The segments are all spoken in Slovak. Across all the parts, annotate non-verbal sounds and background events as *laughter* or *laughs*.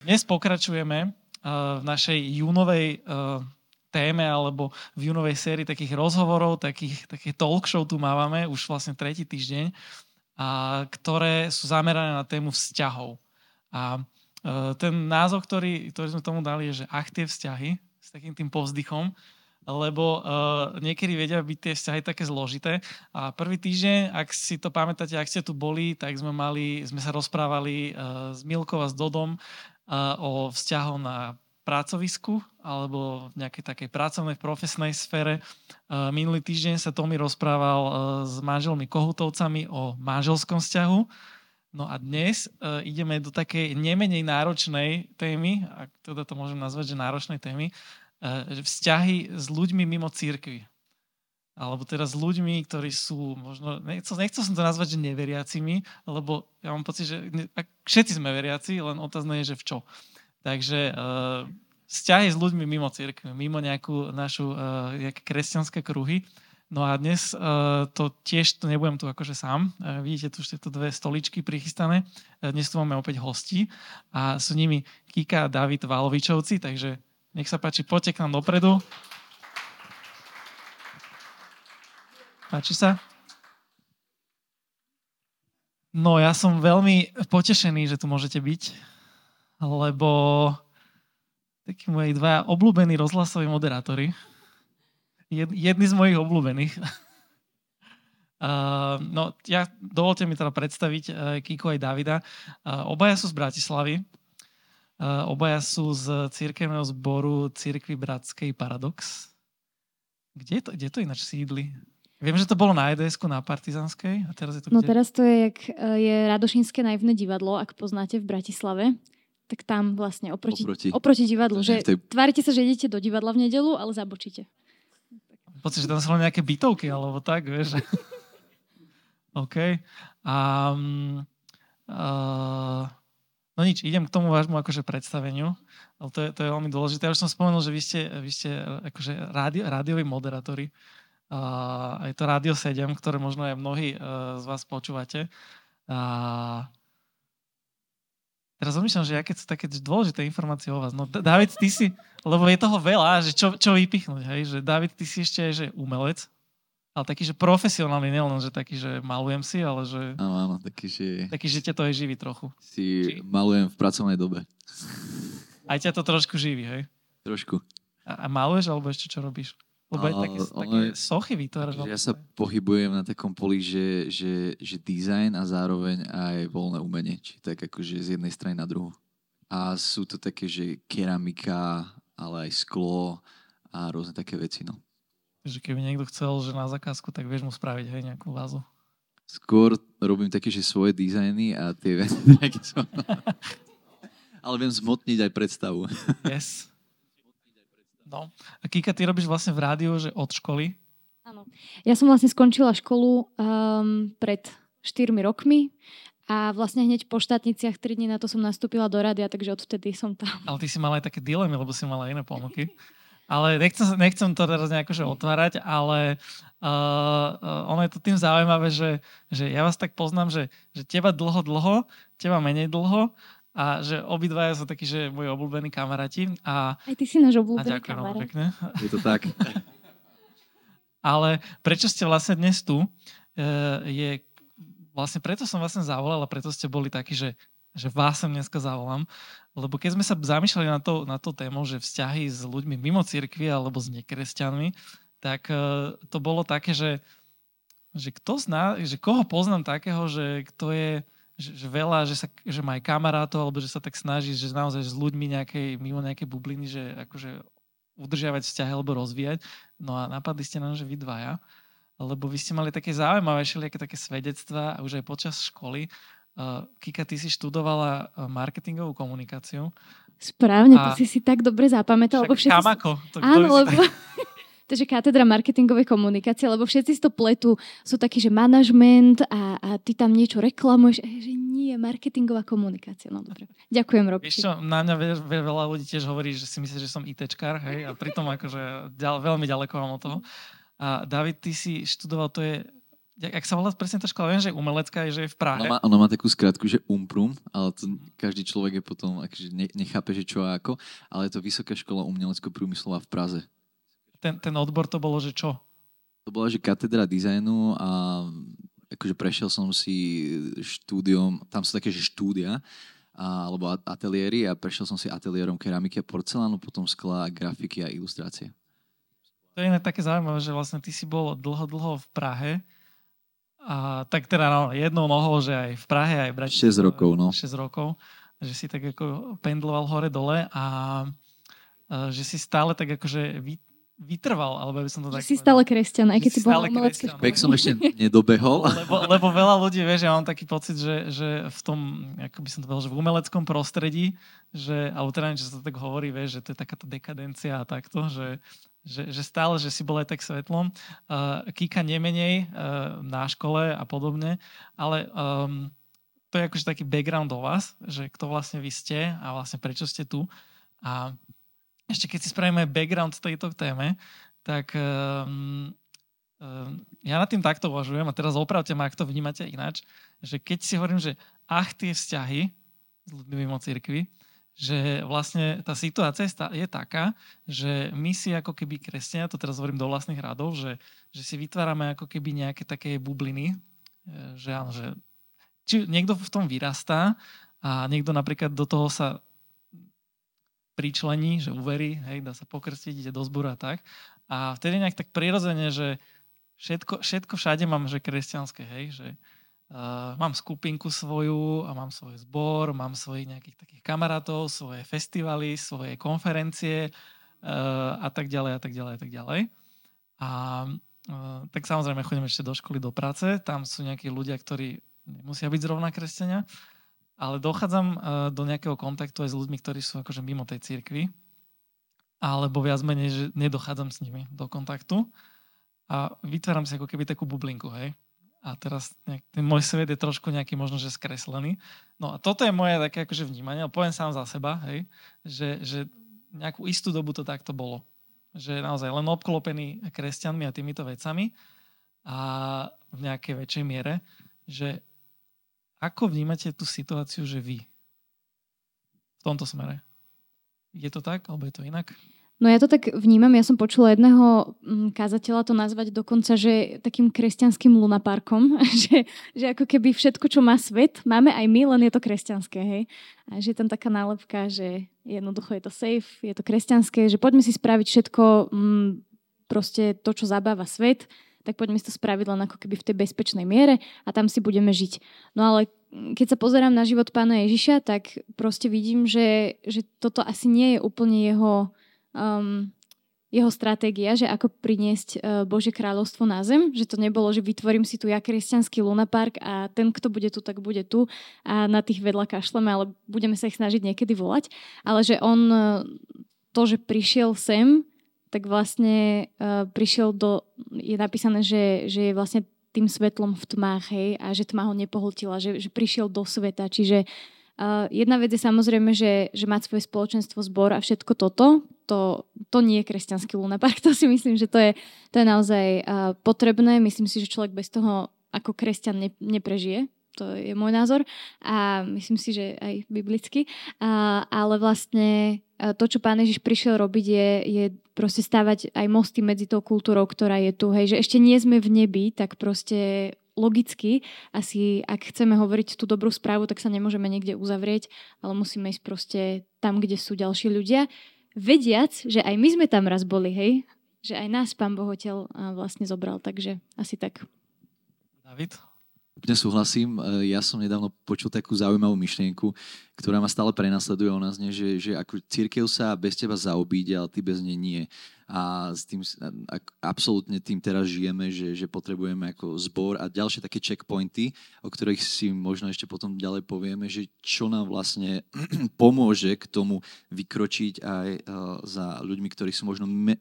Dnes pokračujeme v našej júnovej téme alebo v júnovej sérii takých rozhovorov, takých, také talk show tu máme už vlastne tretí týždeň, a, ktoré sú zamerané na tému vzťahov. A ten názov, ktorý, ktorý sme tomu dali, je, že ach tie vzťahy, s takým tým povzdychom, lebo uh, niekedy vedia byť tie vzťahy také zložité. A prvý týždeň, ak si to pamätáte, ak ste tu boli, tak sme, mali, sme sa rozprávali uh, s Milkou a s Dodom o vzťahu na pracovisku alebo v nejakej takej pracovnej, profesnej sfére. Minulý týždeň sa Tomi rozprával s manželmi Kohutovcami o manželskom vzťahu. No a dnes uh, ideme do takej nemenej náročnej témy, ak teda to môžem nazvať, že náročnej témy, vzťahy s ľuďmi mimo církvy. Alebo teda s ľuďmi, ktorí sú možno, nechcel, nechcel som to nazvať, že neveriacimi, lebo ja mám pocit, že všetci sme veriaci, len otázne je, že v čo. Takže uh, vzťahy s ľuďmi mimo církvy, mimo nejakú našu uh, kresťanské kruhy. No a dnes uh, to tiež to nebudem tu akože sám. Uh, vidíte tu už tieto dve stoličky prichystané. Uh, dnes tu máme opäť hostí a sú nimi Kika a David Valovičovci, takže nech sa páči, poďte k nám dopredu. Páči sa? No ja som veľmi potešený, že tu môžete byť, lebo takí moji dva obľúbení rozhlasoví moderátori, Jed, jedni z mojich obľúbených. Uh, *laughs* no, ja, dovolte mi teda predstaviť uh, Kiko aj Davida. Uh, obaja sú z Bratislavy. Uh, obaja sú z církevného zboru Církvy Bratskej Paradox. Kde to, kde to ináč sídli? Viem, že to bolo na eds na Partizanskej. A teraz je to no kde? teraz to je, jak je Radošinské naivné divadlo, ak poznáte v Bratislave. Tak tam vlastne oproti, oproti. oproti divadlu. Že tej... Tvárite sa, že idete do divadla v nedelu, ale zabočíte. Pocit, že tam sú nejaké bytovky, alebo tak, vieš. *laughs* OK. A, um, uh, no nič, idem k tomu vášmu akože predstaveniu. Ale to je, to je veľmi dôležité. Ja už som spomenul, že vy ste, vy ste akože rádio, rádioví moderátori. Uh, je to Rádio 7, ktoré možno aj mnohí uh, z vás počúvate. Uh, teraz zamýšľam, že aké sú také dôležité informácie o vás. No David, ty si, lebo je toho veľa, že čo, čo vypichnúť, hej? že David, ty si ešte že umelec, ale taký, že profesionálny, nielen, že taký, že malujem si, ale že... Áno, áno, taký, že... Taký, že ťa to aj živí trochu. Si Či... malujem v pracovnej dobe. Aj ťa to trošku živí, hej? Trošku. A, a maluješ, alebo ešte čo robíš? Lebo aj také, také sochy vytváraš. Ja sa pohybujem na takom poli, že, že, že design a zároveň aj voľné umenie. Či tak akože z jednej strany na druhú. A sú to také, že keramika, ale aj sklo a rôzne také veci, no. Že keby niekto chcel, že na zakázku, tak vieš mu spraviť aj nejakú vázu. Skôr robím také, že svoje dizajny a tie *laughs* *laughs* ale viem zmotniť aj predstavu. yes. No. A Kika, ty robíš vlastne v rádiu, že od školy? Áno. Ja som vlastne skončila školu um, pred 4 rokmi a vlastne hneď po štátniciach 3 dní na to som nastúpila do rádia, takže odvtedy som tam. Ale ty si mala aj také dilemy, lebo si mala iné ponuky. Ale nechcem, nechcem to teraz nejako že otvárať, ale uh, ono je to tým zaujímavé, že, že ja vás tak poznám, že, že teba dlho, dlho, teba menej dlho a že obidvaja sú takí, že moji obľúbení kamaráti. A, Aj ty si náš obľúbený kamarát. Pekne. Je to tak. *laughs* Ale prečo ste vlastne dnes tu, e, je vlastne preto som vlastne zavolal a preto ste boli takí, že, že vás sem dneska zavolám, lebo keď sme sa zamýšľali na to, na to tému, že vzťahy s ľuďmi mimo cirkvi alebo s nekresťanmi, tak e, to bolo také, že, že kto zná, že koho poznám takého, že kto je že, že veľa, že, sa, že má aj kamarátov, alebo že sa tak snaží, že naozaj s ľuďmi nejakej, mimo nejakej bubliny, že akože udržiavať vzťahy alebo rozvíjať. No a napadli ste nám, že vy dvaja, lebo vy ste mali také zaujímavé všelijaké také svedectvá a už aj počas školy. Uh, Kika, ty si študovala uh, marketingovú komunikáciu. Správne, a... ty si si tak dobre zapamätal. Však všetci... Kamako. To, Áno, lebo... Tak... *laughs* Takže katedra marketingovej komunikácie, lebo všetci si to pletú, sú takí, že manažment a, a ty tam niečo reklamuješ, a že nie, marketingová komunikácia. No dobre, ďakujem, Robky. Vieš čo, na mňa veľa ľudí tiež hovorí, že si myslí, že som ITčkár, hej, a pritom akože ďal, veľmi ďaleko mám od toho. A David, ty si študoval, to je jak, jak sa volá presne tá škola? Viem, že umelecká je, že je v Prahe. Ona má, ona má takú skratku, že Umprum, ale to každý človek je potom, akože ne, nechápe, že čo a ako, ale je to Vysoká škola umelecko-prúmyslová v Praze. Ten, ten odbor to bolo, že čo? To bola, že katedra dizajnu a akože prešiel som si štúdiom, tam sú také, že štúdia, a, alebo ateliéry a prešiel som si ateliérom keramiky a porcelánu, potom skla, grafiky a ilustrácie. To je iné také zaujímavé, že vlastne ty si bol dlho, dlho v Prahe a tak teda no, jednou nohou, že aj v Prahe, aj v Bratislave. 6 rokov, no. 6 rokov, že si tak ako pendloval hore-dole a že si stále tak akože vytrval, alebo by som to tak si stále kresťan, aj keď si bol umelecký Pek som ešte nedobehol. lebo, lebo veľa ľudí vie, že ja mám taký pocit, že, že v tom, ako by som to povedal, že v umeleckom prostredí, že, alebo teda že sa to tak hovorí, vie, že to je takáto dekadencia a takto, že, že, že stále, že si bol aj tak svetlom. Uh, Kika nemenej uh, na škole a podobne, ale um, to je akože taký background o vás, že kto vlastne vy ste a vlastne prečo ste tu. A ešte keď si spravíme background tejto téme, tak um, um, ja nad tým takto uvažujem a teraz opravte ma, ak to vnímate ináč, že keď si hovorím, že ach, tie vzťahy s ľuďmi mimo cirkvi, že vlastne tá situácia je taká, že my si ako keby kresťania, to teraz hovorím do vlastných radov, že, že si vytvárame ako keby nejaké také bubliny, e, že áno, že či niekto v tom vyrastá a niekto napríklad do toho sa pričlení, že uverí, hej, dá sa pokrstiť, ide do zboru a tak. A vtedy nejak tak prirodzene, že všetko, všetko všade mám, že kresťanské, hej, že uh, mám skupinku svoju a mám svoj zbor, mám svojich nejakých takých kamarátov, svoje festivaly, svoje konferencie uh, a tak ďalej a tak ďalej a tak ďalej. A uh, tak samozrejme chodím ešte do školy, do práce, tam sú nejakí ľudia, ktorí nemusia byť zrovna kresťania, ale dochádzam uh, do nejakého kontaktu aj s ľuďmi, ktorí sú akože mimo tej cirkvi, alebo viac menej, že nedochádzam s nimi do kontaktu a vytváram si ako keby takú bublinku, hej. A teraz nejak, ten môj svet je trošku nejaký možno, že skreslený. No a toto je moje také akože vnímanie, ale poviem sám za seba, hej, že, že nejakú istú dobu to takto bolo. Že naozaj len obklopený kresťanmi a týmito vecami a v nejakej väčšej miere, že ako vnímate tú situáciu, že vy v tomto smere? Je to tak, alebo je to inak? No ja to tak vnímam, ja som počula jedného mm, kázateľa to nazvať dokonca, že takým kresťanským lunaparkom, *laughs* že, že ako keby všetko, čo má svet, máme aj my, len je to kresťanské, hej. A že je tam taká nálepka, že jednoducho je to safe, je to kresťanské, že poďme si spraviť všetko, mm, proste to, čo zabáva svet, tak poďme si to spraviť len ako keby v tej bezpečnej miere a tam si budeme žiť. No ale keď sa pozerám na život pána Ježiša, tak proste vidím, že, že toto asi nie je úplne jeho, um, jeho stratégia, že ako priniesť uh, Bože kráľovstvo na zem, že to nebolo, že vytvorím si tu ja kresťanský lunapark a ten, kto bude tu, tak bude tu a na tých vedľa kašleme, ale budeme sa ich snažiť niekedy volať, ale že on uh, to, že prišiel sem tak vlastne uh, prišiel do, je napísané, že, že je vlastne tým svetlom v tmách, hej, a že tma ho nepohltila, že, že prišiel do sveta, čiže uh, jedna vec je samozrejme, že, že mať svoje spoločenstvo, zbor a všetko toto, to, to nie je kresťanský lunapark, *laughs* to si myslím, že to je, to je naozaj uh, potrebné, myslím si, že človek bez toho ako kresťan ne, neprežije, to je môj názor a myslím si, že aj biblicky, a, ale vlastne to, čo pán Ježiš prišiel robiť, je, je proste stávať aj mosty medzi tou kultúrou, ktorá je tu. Hej, že ešte nie sme v nebi, tak proste logicky asi, ak chceme hovoriť tú dobrú správu, tak sa nemôžeme niekde uzavrieť, ale musíme ísť proste tam, kde sú ďalší ľudia. Vediac, že aj my sme tam raz boli, hej? Že aj nás pán Bohotel vlastne zobral, takže asi tak. David? Úplne súhlasím. E, ja som nedávno počul takú zaujímavú myšlienku, ktorá ma stále prenasleduje o nás, nie? Že, že ako církev sa bez teba zaobíde, ale ty bez nej nie. A s tým, absolútne tým teraz žijeme, že, že potrebujeme ako zbor a ďalšie také checkpointy, o ktorých si možno ešte potom ďalej povieme, že čo nám vlastne *clears throat* pomôže k tomu vykročiť aj uh, za ľuďmi, ktorí sú možno me-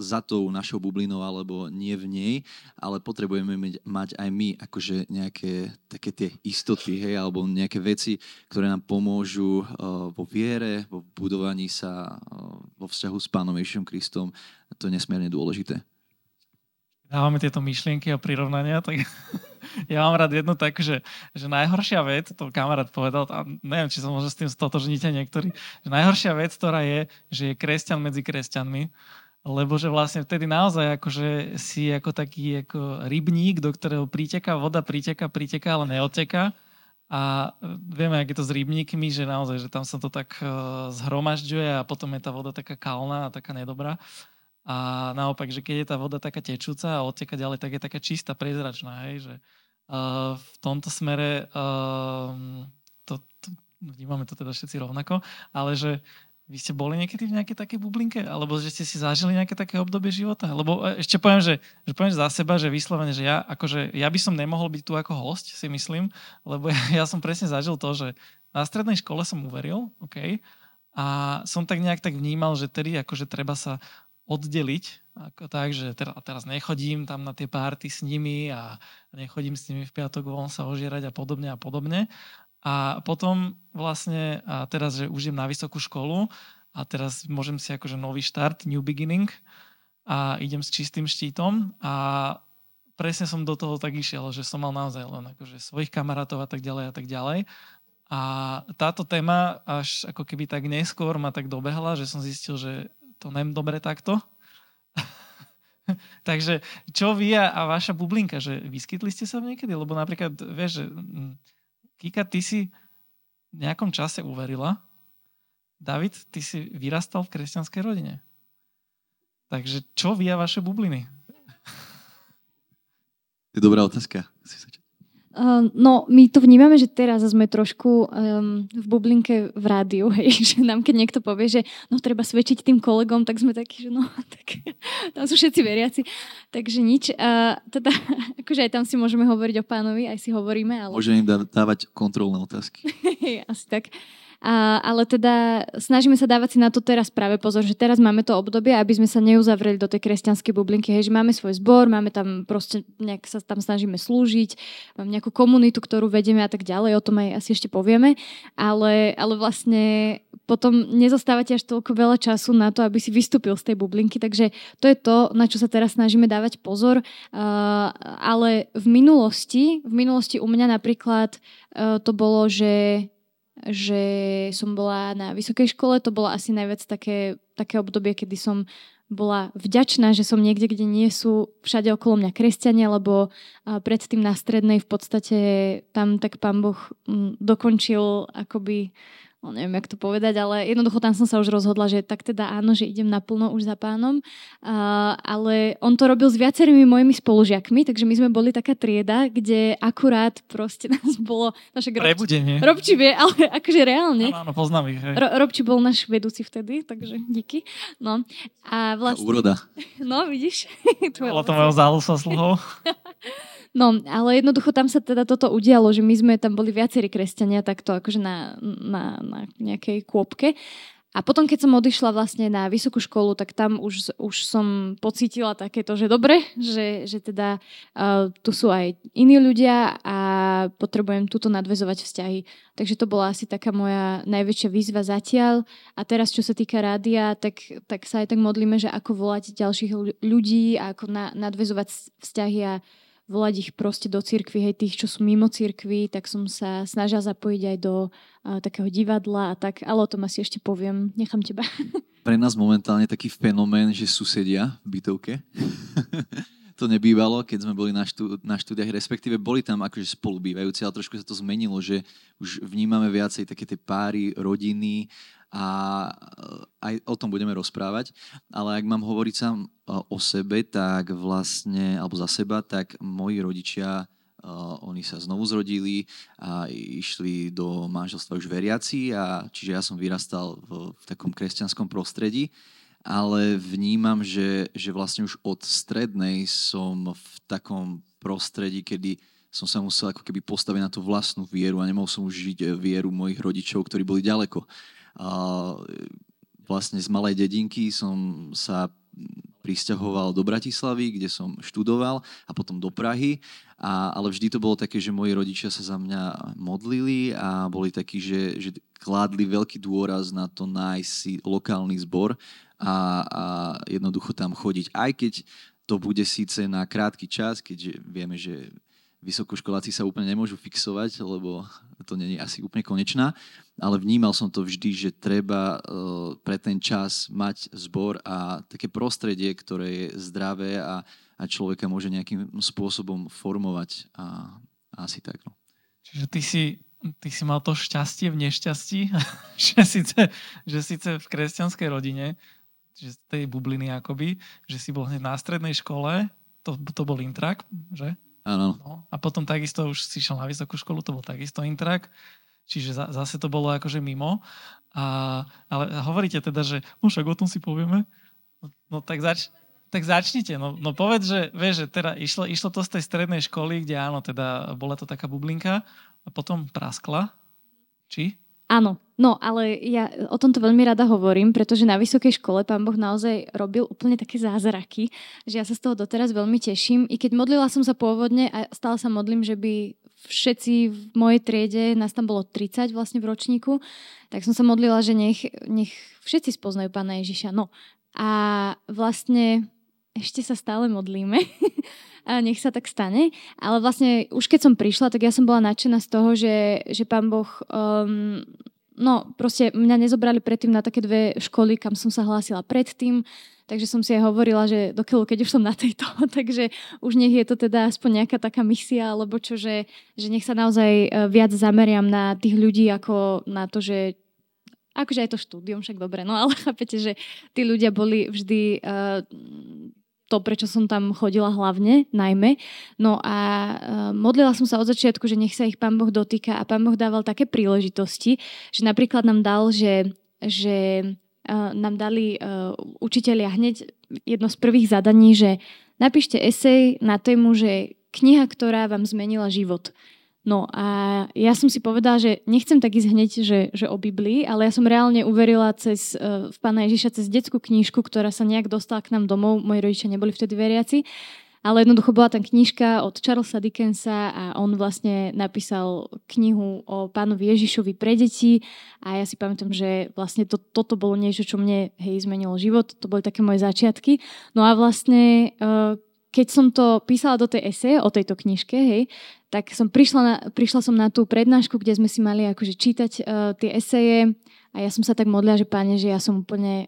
za tou našou bublinou alebo nie v nej, ale potrebujeme mať aj my akože nejaké také tie istoty, hej, alebo nejaké veci, ktoré nám pomôžu uh, vo viere, vo budovaní sa uh, vo vzťahu s Pánom Ježišom Kristom. To je nesmierne dôležité. dávame tieto myšlienky a prirovnania, tak *laughs* ja mám rád jednu tak, že, že najhoršia vec, to kamarát povedal, a neviem, či sa môže s tým stotožníte niektorí, že najhoršia vec, ktorá je, že je kresťan medzi kresťanmi, lebo že vlastne vtedy naozaj akože si ako taký ako rybník, do ktorého priteká voda, priteká, priteká, ale neoteká. A vieme, ak je to s rybníkmi, že naozaj, že tam sa to tak uh, zhromažďuje a potom je tá voda taká kalná a taká nedobrá. A naopak, že keď je tá voda taká tečúca a odteka ďalej, tak je taká čistá, prezračná. Hej? Že, uh, v tomto smere uh, to, to, vnímame to teda všetci rovnako, ale že vy ste boli niekedy v nejakej takej bublinke? Alebo že ste si zažili nejaké také obdobie života? Lebo e, ešte poviem, že, že poviem za seba, že vyslovene, že ja, akože, ja by som nemohol byť tu ako host, si myslím, lebo ja, ja som presne zažil to, že na strednej škole som uveril, OK, a som tak nejak tak vnímal, že tedy akože treba sa oddeliť, ako tak, že teraz, teraz nechodím tam na tie párty s nimi a nechodím s nimi v piatok von sa ožierať a podobne a podobne. A potom vlastne, a teraz, že už idem na vysokú školu a teraz môžem si akože nový štart, new beginning a idem s čistým štítom a presne som do toho tak išiel, že som mal naozaj len akože svojich kamarátov a tak ďalej a tak ďalej. A táto téma až ako keby tak neskôr ma tak dobehla, že som zistil, že to nem dobre takto. *laughs* Takže čo vy a vaša bublinka, že vyskytli ste sa niekedy? Lebo napríklad, vieš, že mm, Kika, ty si v nejakom čase uverila. David, ty si vyrastal v kresťanskej rodine. Takže čo vy a vaše bubliny? Je dobrá otázka. Uh, no, my to vnímame, že teraz sme trošku um, v bublinke v rádiu, *laughs* hej, že nám keď niekto povie, že no treba svedčiť tým kolegom, tak sme takí, že no, *laughs* tak tam sú všetci veriaci. Takže nič. Uh, teda, *laughs* akože aj tam si môžeme hovoriť o pánovi, aj si hovoríme. Ale... Môžeme im dávať kontrolné otázky. Asi tak. A, ale teda snažíme sa dávať si na to teraz práve pozor, že teraz máme to obdobie, aby sme sa neuzavreli do tej kresťanskej bublinky, hej, že máme svoj zbor, máme tam proste nejak sa tam snažíme slúžiť, nejakú komunitu, ktorú vedeme a tak ďalej, o tom aj asi ešte povieme, ale, ale vlastne potom nezostávate až toľko veľa času na to, aby si vystúpil z tej bublinky, takže to je to, na čo sa teraz snažíme dávať pozor, uh, ale v minulosti, v minulosti u mňa napríklad uh, to bolo, že že som bola na vysokej škole, to bolo asi najviac také, také obdobie, kedy som bola vďačná, že som niekde, kde nie sú všade okolo mňa kresťania, lebo predtým na strednej v podstate tam tak pán Boh mm, dokončil akoby no neviem, jak to povedať, ale jednoducho tam som sa už rozhodla, že tak teda áno, že idem naplno už za pánom. Uh, ale on to robil s viacerými mojimi spolužiakmi, takže my sme boli taká trieda, kde akurát proste *laughs* nás bolo... Naše Prebudenie. Robči vie, ale akože reálne. Áno, áno poznám ich. Ro, Robči bol náš vedúci vtedy, takže díky. No. A vlastne... Úroda. No, vidíš? *laughs* Bolo to mojou záľusosluhou. *laughs* No, ale jednoducho tam sa teda toto udialo, že my sme tam boli viacerí kresťania takto akože na, na, na nejakej kôpke. A potom, keď som odišla vlastne na vysokú školu, tak tam už, už som pocítila takéto, že dobre, že, že teda uh, tu sú aj iní ľudia a potrebujem túto nadvezovať vzťahy. Takže to bola asi taká moja najväčšia výzva zatiaľ. A teraz, čo sa týka rádia, tak, tak sa aj tak modlíme, že ako volať ďalších ľudí a ako na, nadvezovať vzťahy a volať ich proste do cirkvy, hej, tých, čo sú mimo cirkvy, tak som sa snažila zapojiť aj do uh, takého divadla a tak, ale o tom asi ešte poviem, nechám teba. *laughs* Pre nás momentálne taký fenomén, že susedia v bytovke. *laughs* to nebývalo, keď sme boli na, štú, na štúdiach, respektíve boli tam akože spolubývajúci, ale trošku sa to zmenilo, že už vnímame viacej také tie páry, rodiny a aj o tom budeme rozprávať. Ale ak mám hovoriť sám o sebe, tak vlastne, alebo za seba, tak moji rodičia Uh, oni sa znovu zrodili a išli do manželstva už veriaci a čiže ja som vyrastal v, v takom kresťanskom prostredí, ale vnímam, že, že vlastne už od strednej som v takom prostredí, kedy som sa musel ako keby postaviť na tú vlastnú vieru a nemohol som už žiť vieru mojich rodičov, ktorí boli ďaleko. A vlastne z malej dedinky som sa pristahoval do Bratislavy, kde som študoval a potom do Prahy. A, ale vždy to bolo také, že moji rodičia sa za mňa modlili a boli takí, že, že kládli veľký dôraz na to nájsť si lokálny zbor a, a jednoducho tam chodiť. Aj keď to bude síce na krátky čas, keďže vieme, že vysokoškoláci sa úplne nemôžu fixovať, lebo to není asi úplne konečná, ale vnímal som to vždy, že treba uh, pre ten čas mať zbor a také prostredie, ktoré je zdravé a, a človeka môže nejakým spôsobom formovať a, a asi tak. No. Čiže ty si, ty si mal to šťastie v nešťastí, *laughs* že síce, že síce v kresťanskej rodine, že z tej bubliny akoby, že si bol hneď na strednej škole, to, to bol intrak, že? Áno. No, a potom takisto už si šiel na vysokú školu, to bol takisto intrak, čiže za, zase to bolo akože mimo. A, ale hovoríte teda, že no však o tom si povieme. No, no tak, zač, tak začnite. No, no povedz, že, vieš, že teda išlo, išlo to z tej strednej školy, kde áno, teda bola to taká bublinka a potom praskla. Či? Áno, no ale ja o tomto veľmi rada hovorím, pretože na vysokej škole pán Boh naozaj robil úplne také zázraky, že ja sa z toho doteraz veľmi teším. I keď modlila som sa pôvodne a stále sa modlím, že by všetci v mojej triede, nás tam bolo 30 vlastne v ročníku, tak som sa modlila, že nech, nech všetci spoznajú pána Ježiša. No a vlastne ešte sa stále modlíme *laughs* a nech sa tak stane. Ale vlastne už keď som prišla, tak ja som bola nadšená z toho, že, že pán Boh um, no proste mňa nezobrali predtým na také dve školy, kam som sa hlásila predtým, takže som si aj hovorila, že dokiaľ, keď už som na tejto, *laughs* takže už nech je to teda aspoň nejaká taká misia, alebo čo, že, že nech sa naozaj e, viac zameriam na tých ľudí, ako na to, že akože aj to štúdium, však dobre, no ale *laughs* chápete, že tí ľudia boli vždy uh, to, prečo som tam chodila hlavne, najmä. No a uh, modlila som sa od začiatku, že nech sa ich Pán Boh dotýka a Pán Boh dával také príležitosti, že napríklad nám dal, že, že uh, nám dali uh, učitelia hneď jedno z prvých zadaní, že napíšte esej na tému, že kniha, ktorá vám zmenila život. No a ja som si povedala, že nechcem tak ísť hneď, že, že o Biblii, ale ja som reálne uverila cez, uh, v Pána Ježiša cez detskú knížku, ktorá sa nejak dostala k nám domov. Moji rodičia neboli vtedy veriaci. Ale jednoducho bola tam knižka od Charlesa Dickensa a on vlastne napísal knihu o pánovi Ježišovi pre deti a ja si pamätám, že vlastne to, toto bolo niečo, čo mne hej, zmenilo život. To boli také moje začiatky. No a vlastne uh, keď som to písala do tej eseje o tejto knižke, hej, tak som prišla, na, prišla som na tú prednášku, kde sme si mali akože čítať uh, tie eseje a ja som sa tak modlila, že páne, že ja som úplne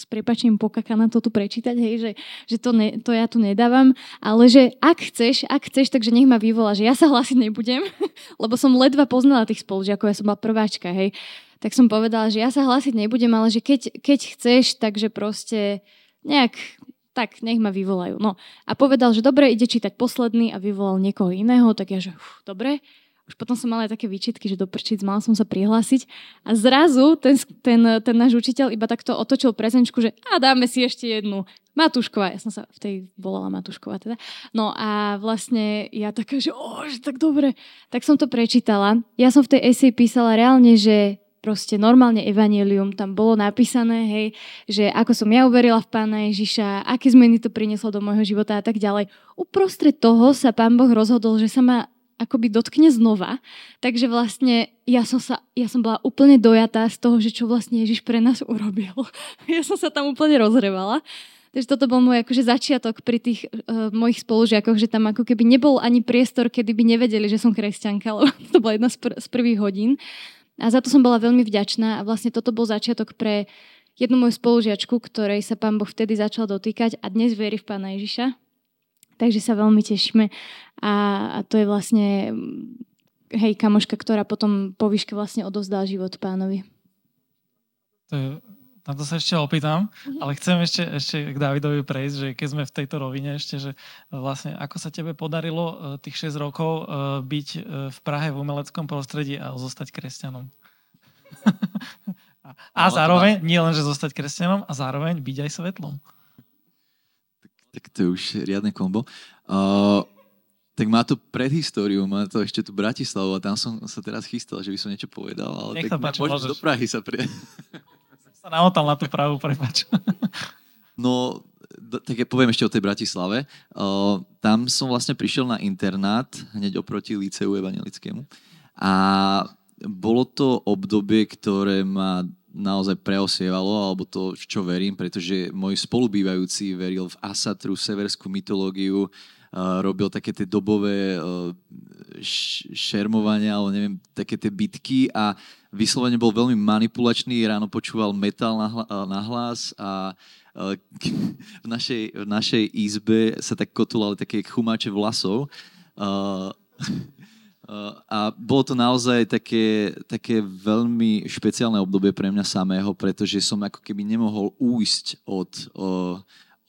s prepačím pokakaná to tu prečítať, hej, že, že to, ne, to ja tu nedávam, ale že ak chceš, ak chceš, takže nech ma vyvolá, že ja sa hlásiť nebudem, *laughs* lebo som ledva poznala tých spolužiakov, ja som bola prváčka, hej, tak som povedala, že ja sa hlásiť nebudem, ale že keď, keď chceš, takže proste nejak tak nech ma vyvolajú. No a povedal, že dobre, ide čítať posledný a vyvolal niekoho iného, tak ja, že uf, dobre. Už potom som mala aj také výčitky, že do prčic mal som sa prihlásiť. A zrazu ten, ten, ten náš učiteľ iba takto otočil prezenčku, že a dáme si ešte jednu. Matúšková, ja som sa v tej volala Matúšková teda. No a vlastne ja taká, že o, že tak dobre. Tak som to prečítala. Ja som v tej esej písala reálne, že proste normálne evanelium tam bolo napísané, hej, že ako som ja uverila v Pána Ježiša, aké zmeny to prinieslo do môjho života a tak ďalej. Uprostred toho sa Pán Boh rozhodol, že sa ma akoby dotkne znova. Takže vlastne ja som, sa, ja som bola úplne dojatá z toho, že čo vlastne Ježiš pre nás urobil. *laughs* Ja som sa tam úplne rozrevala. Takže toto bol môj akože začiatok pri tých uh, mojich spolužiakoch, že tam ako keby nebol ani priestor, kedy by nevedeli, že som kresťanka, lebo *laughs* to bola jedna z, pr- z prvých hodín. A za to som bola veľmi vďačná a vlastne toto bol začiatok pre jednu moju spolužiačku, ktorej sa pán Boh vtedy začal dotýkať a dnes verí v pána Ježiša. Takže sa veľmi tešíme a, a to je vlastne hej, kamoška, ktorá potom po výške vlastne odovzdala život pánovi. To je na to sa ešte opýtam, mm-hmm. ale chcem ešte, ešte k Davidovi prejsť, že keď sme v tejto rovine ešte, že vlastne ako sa tebe podarilo e, tých 6 rokov e, byť e, v Prahe v umeleckom prostredí a zostať kresťanom. *laughs* a no, zároveň, nie len, že zostať kresťanom, a zároveň byť aj svetlom. Tak, tak to je už riadne kombo. Uh, tak má to predhistóriu, má to ešte tu Bratislavu a tam som sa teraz chystal, že by som niečo povedal, ale Nech tak páči, môžeš do Prahy sa pre sa namotal na tú pravú, prepač. *laughs* No, tak ja poviem ešte o tej Bratislave. Uh, tam som vlastne prišiel na internát hneď oproti Liceu Evangelickému. A bolo to obdobie, ktoré ma naozaj preosievalo, alebo to, čo verím, pretože môj spolubývajúci veril v Asatru, severskú mytológiu, uh, robil také tie dobové uh, šermovania, alebo neviem, také tie bitky a vyslovene bol veľmi manipulačný, ráno počúval metal na, na hlas a uh, *laughs* v našej, v našej izbe sa tak kotulali také chumáče vlasov. Uh, *laughs* a bolo to naozaj také, také veľmi špeciálne obdobie pre mňa samého, pretože som ako keby nemohol újsť od,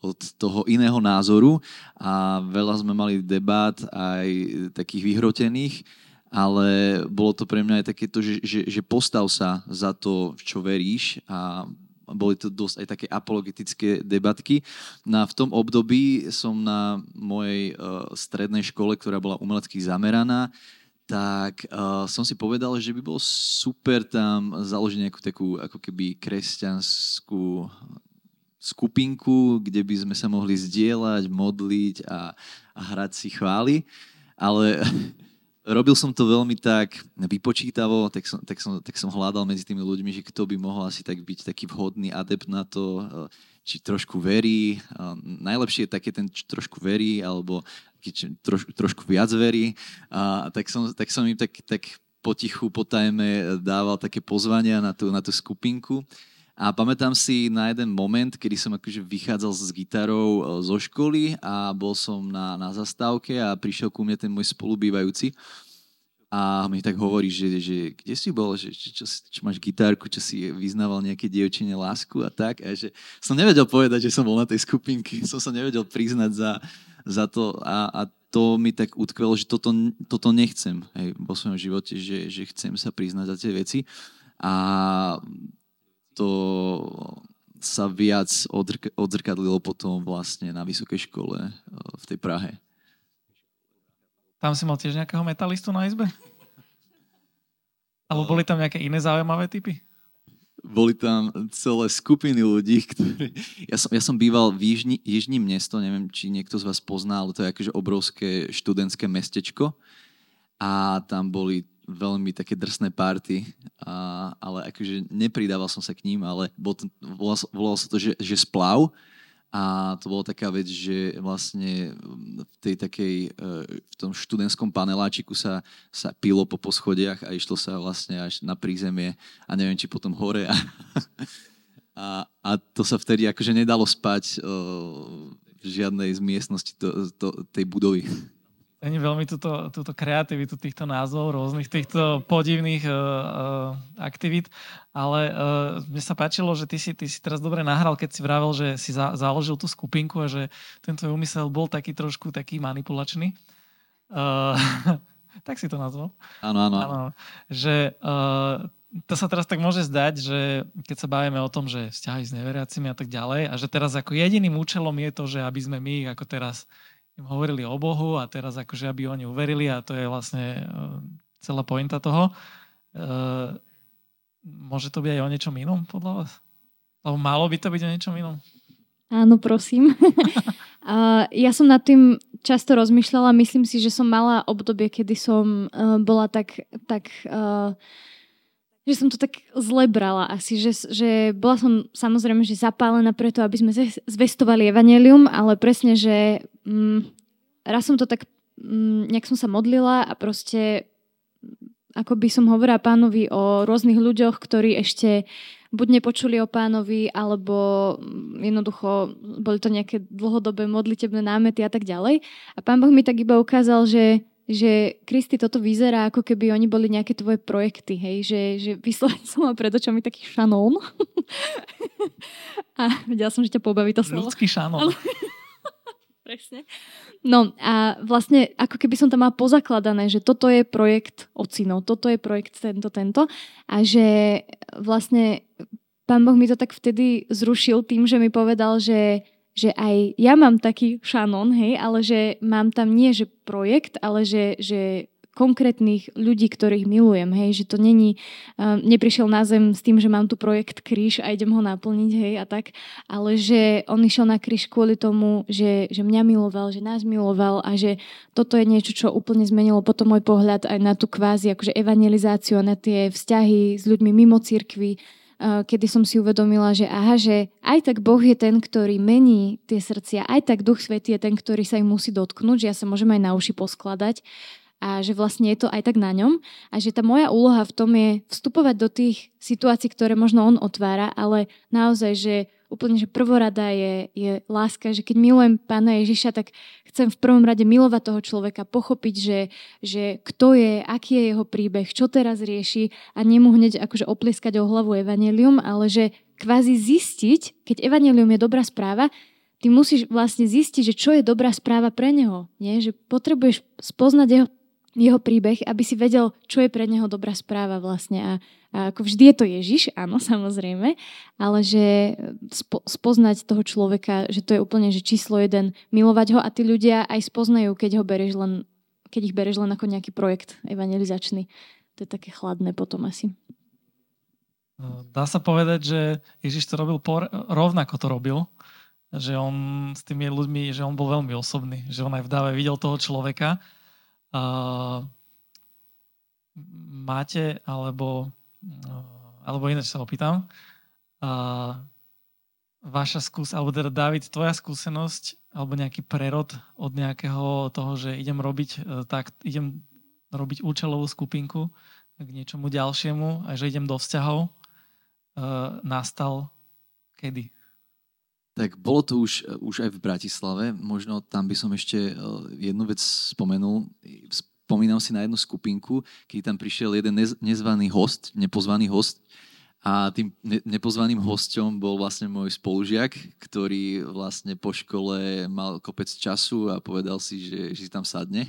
od toho iného názoru a veľa sme mali debát aj takých vyhrotených, ale bolo to pre mňa aj takéto, že, že, že postav sa za to, v čo veríš a boli to dosť aj také apologetické debatky. No a v tom období som na mojej uh, strednej škole, ktorá bola umelecky zameraná, tak uh, som si povedal, že by bolo super tam založiť nejakú takú ako keby kresťanskú skupinku, kde by sme sa mohli zdieľať, modliť a, a hrať si chvály. Ale *laughs* robil som to veľmi tak vypočítavo, tak som, tak, som, tak som hľadal medzi tými ľuďmi, že kto by mohol asi tak byť taký vhodný adept na to, uh, či trošku verí. Najlepšie je také ten, či trošku verí, alebo troš, trošku viac verí. A tak som, tak som im tak, tak potichu, potajme dával také pozvania na tú, na tú skupinku. A pamätám si na jeden moment, kedy som akože vychádzal s gitarou e, zo školy a bol som na, na zastávke a prišiel ku mne ten môj spolubývajúci a mi tak hovorí, že, že kde si bol, že čo, čo, čo máš gitárku, čo si vyznával nejaké dievčine lásku a tak. A že som nevedel povedať, že som bol na tej skupinke, *laughs* som sa nevedel priznať za, za to. A, a to mi tak utkvelo, že toto, toto nechcem hej, vo svojom živote, že, že chcem sa priznať za tie veci. A to sa viac odrk- odzrkadlilo potom vlastne na vysokej škole eh, v tej Prahe. Tam si mal tiež nejakého metalistu na izbe? Alebo boli tam nejaké iné zaujímavé typy? boli tam celé skupiny ľudí, ktorí... Ja som, ja som býval v Jižni, Jižním mesto, neviem, či niekto z vás pozná, ale to je akože obrovské študentské mestečko a tam boli veľmi také drsné party, ale akože nepridával som sa k ním, ale bol to, volalo, volalo sa to, že, že splav a to bola taká vec, že vlastne v tej takej, e, v tom študentskom paneláčiku sa, sa pilo po poschodiach a išlo sa vlastne až na prízemie a neviem, či potom hore. A, a, a to sa vtedy akože nedalo spať v žiadnej z miestnosti to, to, tej budovy. Ani veľmi túto, túto kreativitu týchto názvov, rôznych týchto podivných uh, uh, aktivít, ale uh, mne sa páčilo, že ty si, ty si teraz dobre nahral, keď si vravel, že si za, založil tú skupinku a že ten tvoj úmysel bol taký trošku taký manipulačný. Uh, *laughs* tak si to nazval. Áno, áno. áno že uh, to sa teraz tak môže zdať, že keď sa bavíme o tom, že vzťahy s neveriacimi a tak ďalej a že teraz ako jediným účelom je to, že aby sme my ako teraz im hovorili o Bohu a teraz akože, aby oni uverili a to je vlastne uh, celá pointa toho. Uh, môže to byť aj o niečom inom podľa vás? Lebo malo by to byť o niečom inom? Áno, prosím. *laughs* ja som nad tým často rozmýšľala. Myslím si, že som mala obdobie, kedy som uh, bola tak, tak uh, že som to tak zle brala asi, že, že bola som samozrejme, že zapálená preto, aby sme zvestovali evanelium, ale presne, že mm, raz som to tak, mm, nejak som sa modlila a proste ako by som hovorila pánovi o rôznych ľuďoch, ktorí ešte buď nepočuli o pánovi, alebo mm, jednoducho boli to nejaké dlhodobé modlitebné námety a tak ďalej. A pán Boh mi tak iba ukázal, že že Kristi, toto vyzerá ako keby oni boli nejaké tvoje projekty, hej, že, že vyslovene som mal pred očami taký šanón. a vedela som, že ťa pobaví to slovo. Ľudský šanón. Presne. No a vlastne ako keby som tam mala pozakladané, že toto je projekt ocinov, toto je projekt tento, tento a že vlastne pán Boh mi to tak vtedy zrušil tým, že mi povedal, že že aj ja mám taký šanon, hej, ale že mám tam nie, že projekt, ale že, že konkrétnych ľudí, ktorých milujem, hej, že to není, uh, neprišiel na zem s tým, že mám tu projekt kríž a idem ho naplniť, hej, a tak, ale že on išiel na kríž kvôli tomu, že, že mňa miloval, že nás miloval a že toto je niečo, čo úplne zmenilo potom môj pohľad aj na tú kvázi akože evangelizáciu a na tie vzťahy s ľuďmi mimo cirkvi, kedy som si uvedomila, že aha, že aj tak Boh je ten, ktorý mení tie srdcia, aj tak Duch Svetý je ten, ktorý sa im musí dotknúť, že ja sa môžem aj na uši poskladať a že vlastne je to aj tak na ňom. A že tá moja úloha v tom je vstupovať do tých situácií, ktoré možno on otvára, ale naozaj, že úplne, že prvorada je, je láska, že keď milujem pána Ježiša, tak chcem v prvom rade milovať toho človeka, pochopiť, že, že kto je, aký je jeho príbeh, čo teraz rieši a nemu hneď akože oplieskať o hlavu evanelium, ale že kvázi zistiť, keď evanelium je dobrá správa, ty musíš vlastne zistiť, že čo je dobrá správa pre neho. Nie? Že potrebuješ spoznať jeho jeho príbeh, aby si vedel, čo je pre neho dobrá správa vlastne. A, a ako vždy je to Ježiš, áno, samozrejme, ale že spo, spoznať toho človeka, že to je úplne že číslo jeden, milovať ho a tí ľudia aj spoznajú, keď ho bereš len, keď ich bereš len ako nejaký projekt evangelizačný. To je také chladné potom asi. Dá sa povedať, že Ježiš to robil por- rovnako to robil, že on s tými ľuďmi, že on bol veľmi osobný, že on aj v dáve videl toho človeka Uh, máte, alebo, uh, alebo ináč sa opýtam, uh, vaša skúsenosť, alebo teda David, tvoja skúsenosť, alebo nejaký prerod od nejakého toho, že idem robiť uh, tak, idem robiť účelovú skupinku k niečomu ďalšiemu a že idem do vzťahov, uh, nastal kedy? Tak bolo to už, už aj v Bratislave. Možno tam by som ešte eh, jednu vec spomenul. Spomínam si na jednu skupinku, keď tam prišiel jeden nezvaný host, nepozvaný host. A tým nepozvaným hosťom bol vlastne môj spolužiak, ktorý vlastne po škole mal kopec času a povedal si, že, že si tam sadne.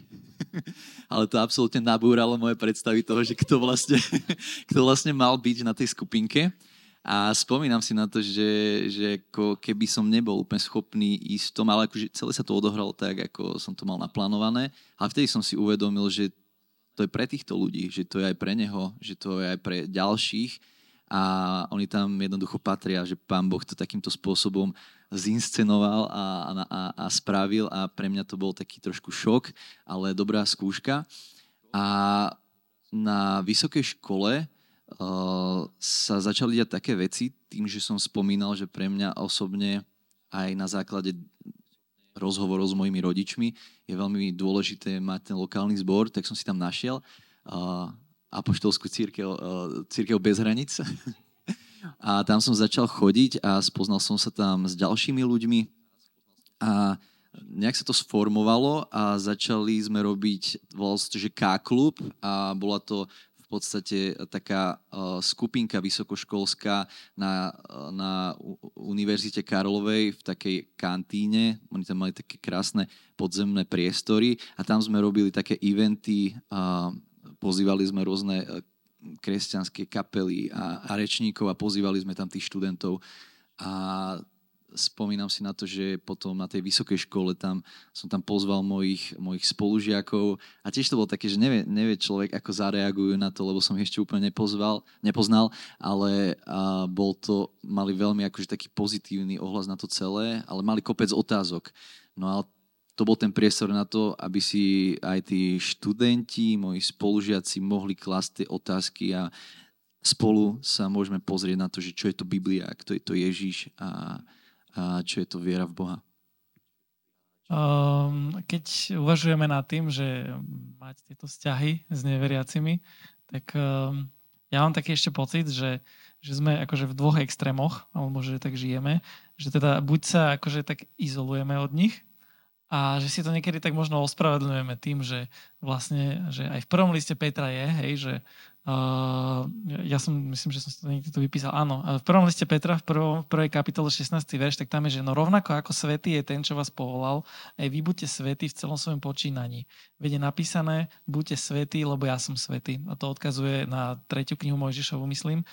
*laughs* Ale to absolútne nabúralo moje predstavy toho, že kto vlastne, *laughs* kto vlastne mal byť na tej skupinke. A spomínam si na to, že, že ako keby som nebol úplne schopný ísť v tom, ale akože celé sa to odohralo tak, ako som to mal naplánované. Ale vtedy som si uvedomil, že to je pre týchto ľudí, že to je aj pre neho, že to je aj pre ďalších a oni tam jednoducho patria, že pán Boh to takýmto spôsobom zinscenoval a, a, a spravil a pre mňa to bol taký trošku šok, ale dobrá skúška. A na vysokej škole sa začali diať také veci tým, že som spomínal, že pre mňa osobne aj na základe rozhovorov s mojimi rodičmi je veľmi dôležité mať ten lokálny zbor, tak som si tam našiel uh, apoštolskú církev, uh, církev bez hranic. *laughs* a tam som začal chodiť a spoznal som sa tam s ďalšími ľuďmi a nejak sa to sformovalo a začali sme robiť, volal sa to, že K-klub a bola to podstate taká uh, skupinka vysokoškolská na, uh, na Univerzite Karlovej v takej kantíne. Oni tam mali také krásne podzemné priestory a tam sme robili také eventy, pozývali sme rôzne kresťanské kapely a, a rečníkov a pozývali sme tam tých študentov a spomínam si na to, že potom na tej vysokej škole tam som tam pozval mojich, mojich spolužiakov a tiež to bolo také, že nevie, nevie človek, ako zareagujú na to, lebo som ich ešte úplne nepozval, nepoznal, ale a bol to, mali veľmi akože taký pozitívny ohlas na to celé, ale mali kopec otázok. No ale to bol ten priestor na to, aby si aj tí študenti, moji spolužiaci mohli klasť tie otázky a spolu sa môžeme pozrieť na to, že čo je to Biblia, kto je to Ježiš a, a čo je to viera v Boha? Um, keď uvažujeme nad tým, že mať tieto vzťahy s neveriacimi, tak um, ja mám taký ešte pocit, že, že sme akože v dvoch extrémoch, alebo že tak žijeme, že teda buď sa akože tak izolujeme od nich, a že si to niekedy tak možno ospravedlňujeme tým, že vlastne, že aj v prvom liste Petra je, hej, že uh, ja som, myslím, že som to niekde tu vypísal, áno, v prvom liste Petra, v prvom, prvej kapitole 16. verš, tak tam je, že no rovnako ako svetý je ten, čo vás povolal, aj vy buďte svetí v celom svojom počínaní. Veď je napísané, buďte svetí, lebo ja som svetý. A to odkazuje na tretiu knihu Mojžišovu, myslím.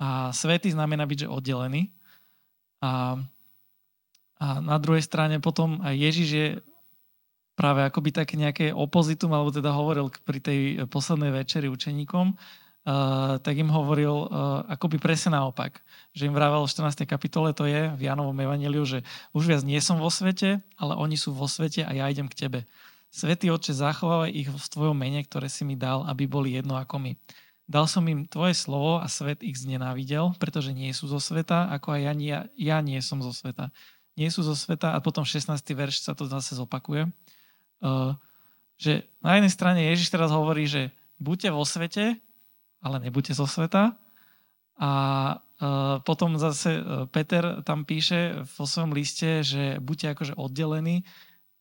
A svetý znamená byť, že oddelený. A a na druhej strane potom aj Ježiš je práve akoby také nejaké opozitum, alebo teda hovoril pri tej poslednej večeri učeníkom, uh, tak im hovoril uh, akoby presne naopak. Že im vrával v 14. kapitole, to je v Janovom evaneliu, že už viac nie som vo svete, ale oni sú vo svete a ja idem k tebe. Svetý Otče, zachovávaj ich v tvojom mene, ktoré si mi dal, aby boli jedno ako my. dal som im tvoje slovo a svet ich znenávidel, pretože nie sú zo sveta, ako aj ja, nie, ja nie som zo sveta. Nie sú zo sveta a potom 16. verš sa to zase zopakuje. Uh, že na jednej strane Ježiš teraz hovorí, že buďte vo svete, ale nebuďte zo sveta. A uh, potom zase uh, Peter tam píše vo svojom liste, že buďte akože oddelení.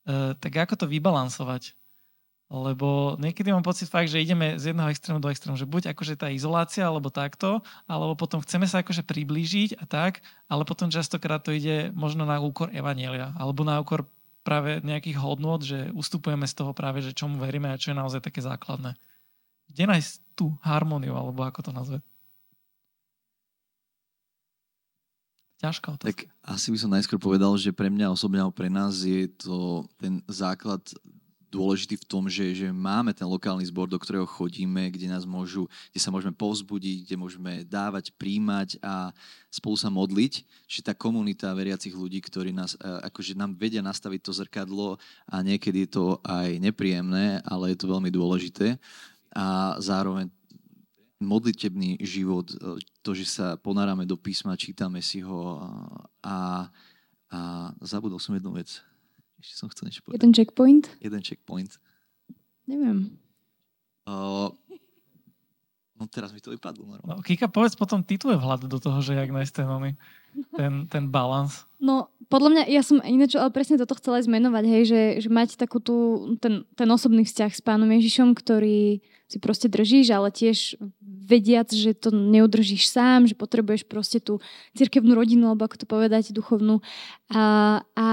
Tak ako to vybalansovať? Lebo niekedy mám pocit fakt, že ideme z jedného extrému do extrému, že buď akože tá izolácia, alebo takto, alebo potom chceme sa akože priblížiť a tak, ale potom častokrát to ide možno na úkor evanielia, alebo na úkor práve nejakých hodnot, že ustupujeme z toho práve, že čomu veríme a čo je naozaj také základné. Kde nájsť tú harmóniu, alebo ako to nazve? Ťažká otázka. Tak asi by som najskôr povedal, že pre mňa osobne pre nás je to ten základ dôležitý v tom, že, že máme ten lokálny zbor, do ktorého chodíme, kde nás môžu, kde sa môžeme povzbudiť, kde môžeme dávať, príjmať a spolu sa modliť. Čiže tá komunita veriacich ľudí, ktorí nás, e, akože nám vedia nastaviť to zrkadlo a niekedy je to aj nepríjemné, ale je to veľmi dôležité. A zároveň modlitebný život, e, to, že sa ponárame do písma, čítame si ho a, a zabudol som jednu vec. Ešte som chcel niečo povedať. Jeden checkpoint? Jeden checkpoint. Neviem. Uh, no teraz mi to vypadlo. No, Kika, povedz potom ty tvoj vhľad do toho, že jak nájsť ten, ten, ten balans. No, podľa mňa, ja som ináč, ale presne toto chcela aj zmenovať, hej, že, že mať takú tú, ten, ten osobný vzťah s pánom Ježišom, ktorý si proste držíš, ale tiež vediac, že to neudržíš sám, že potrebuješ proste tú cirkevnú rodinu, alebo ako to povedať, duchovnú. A, a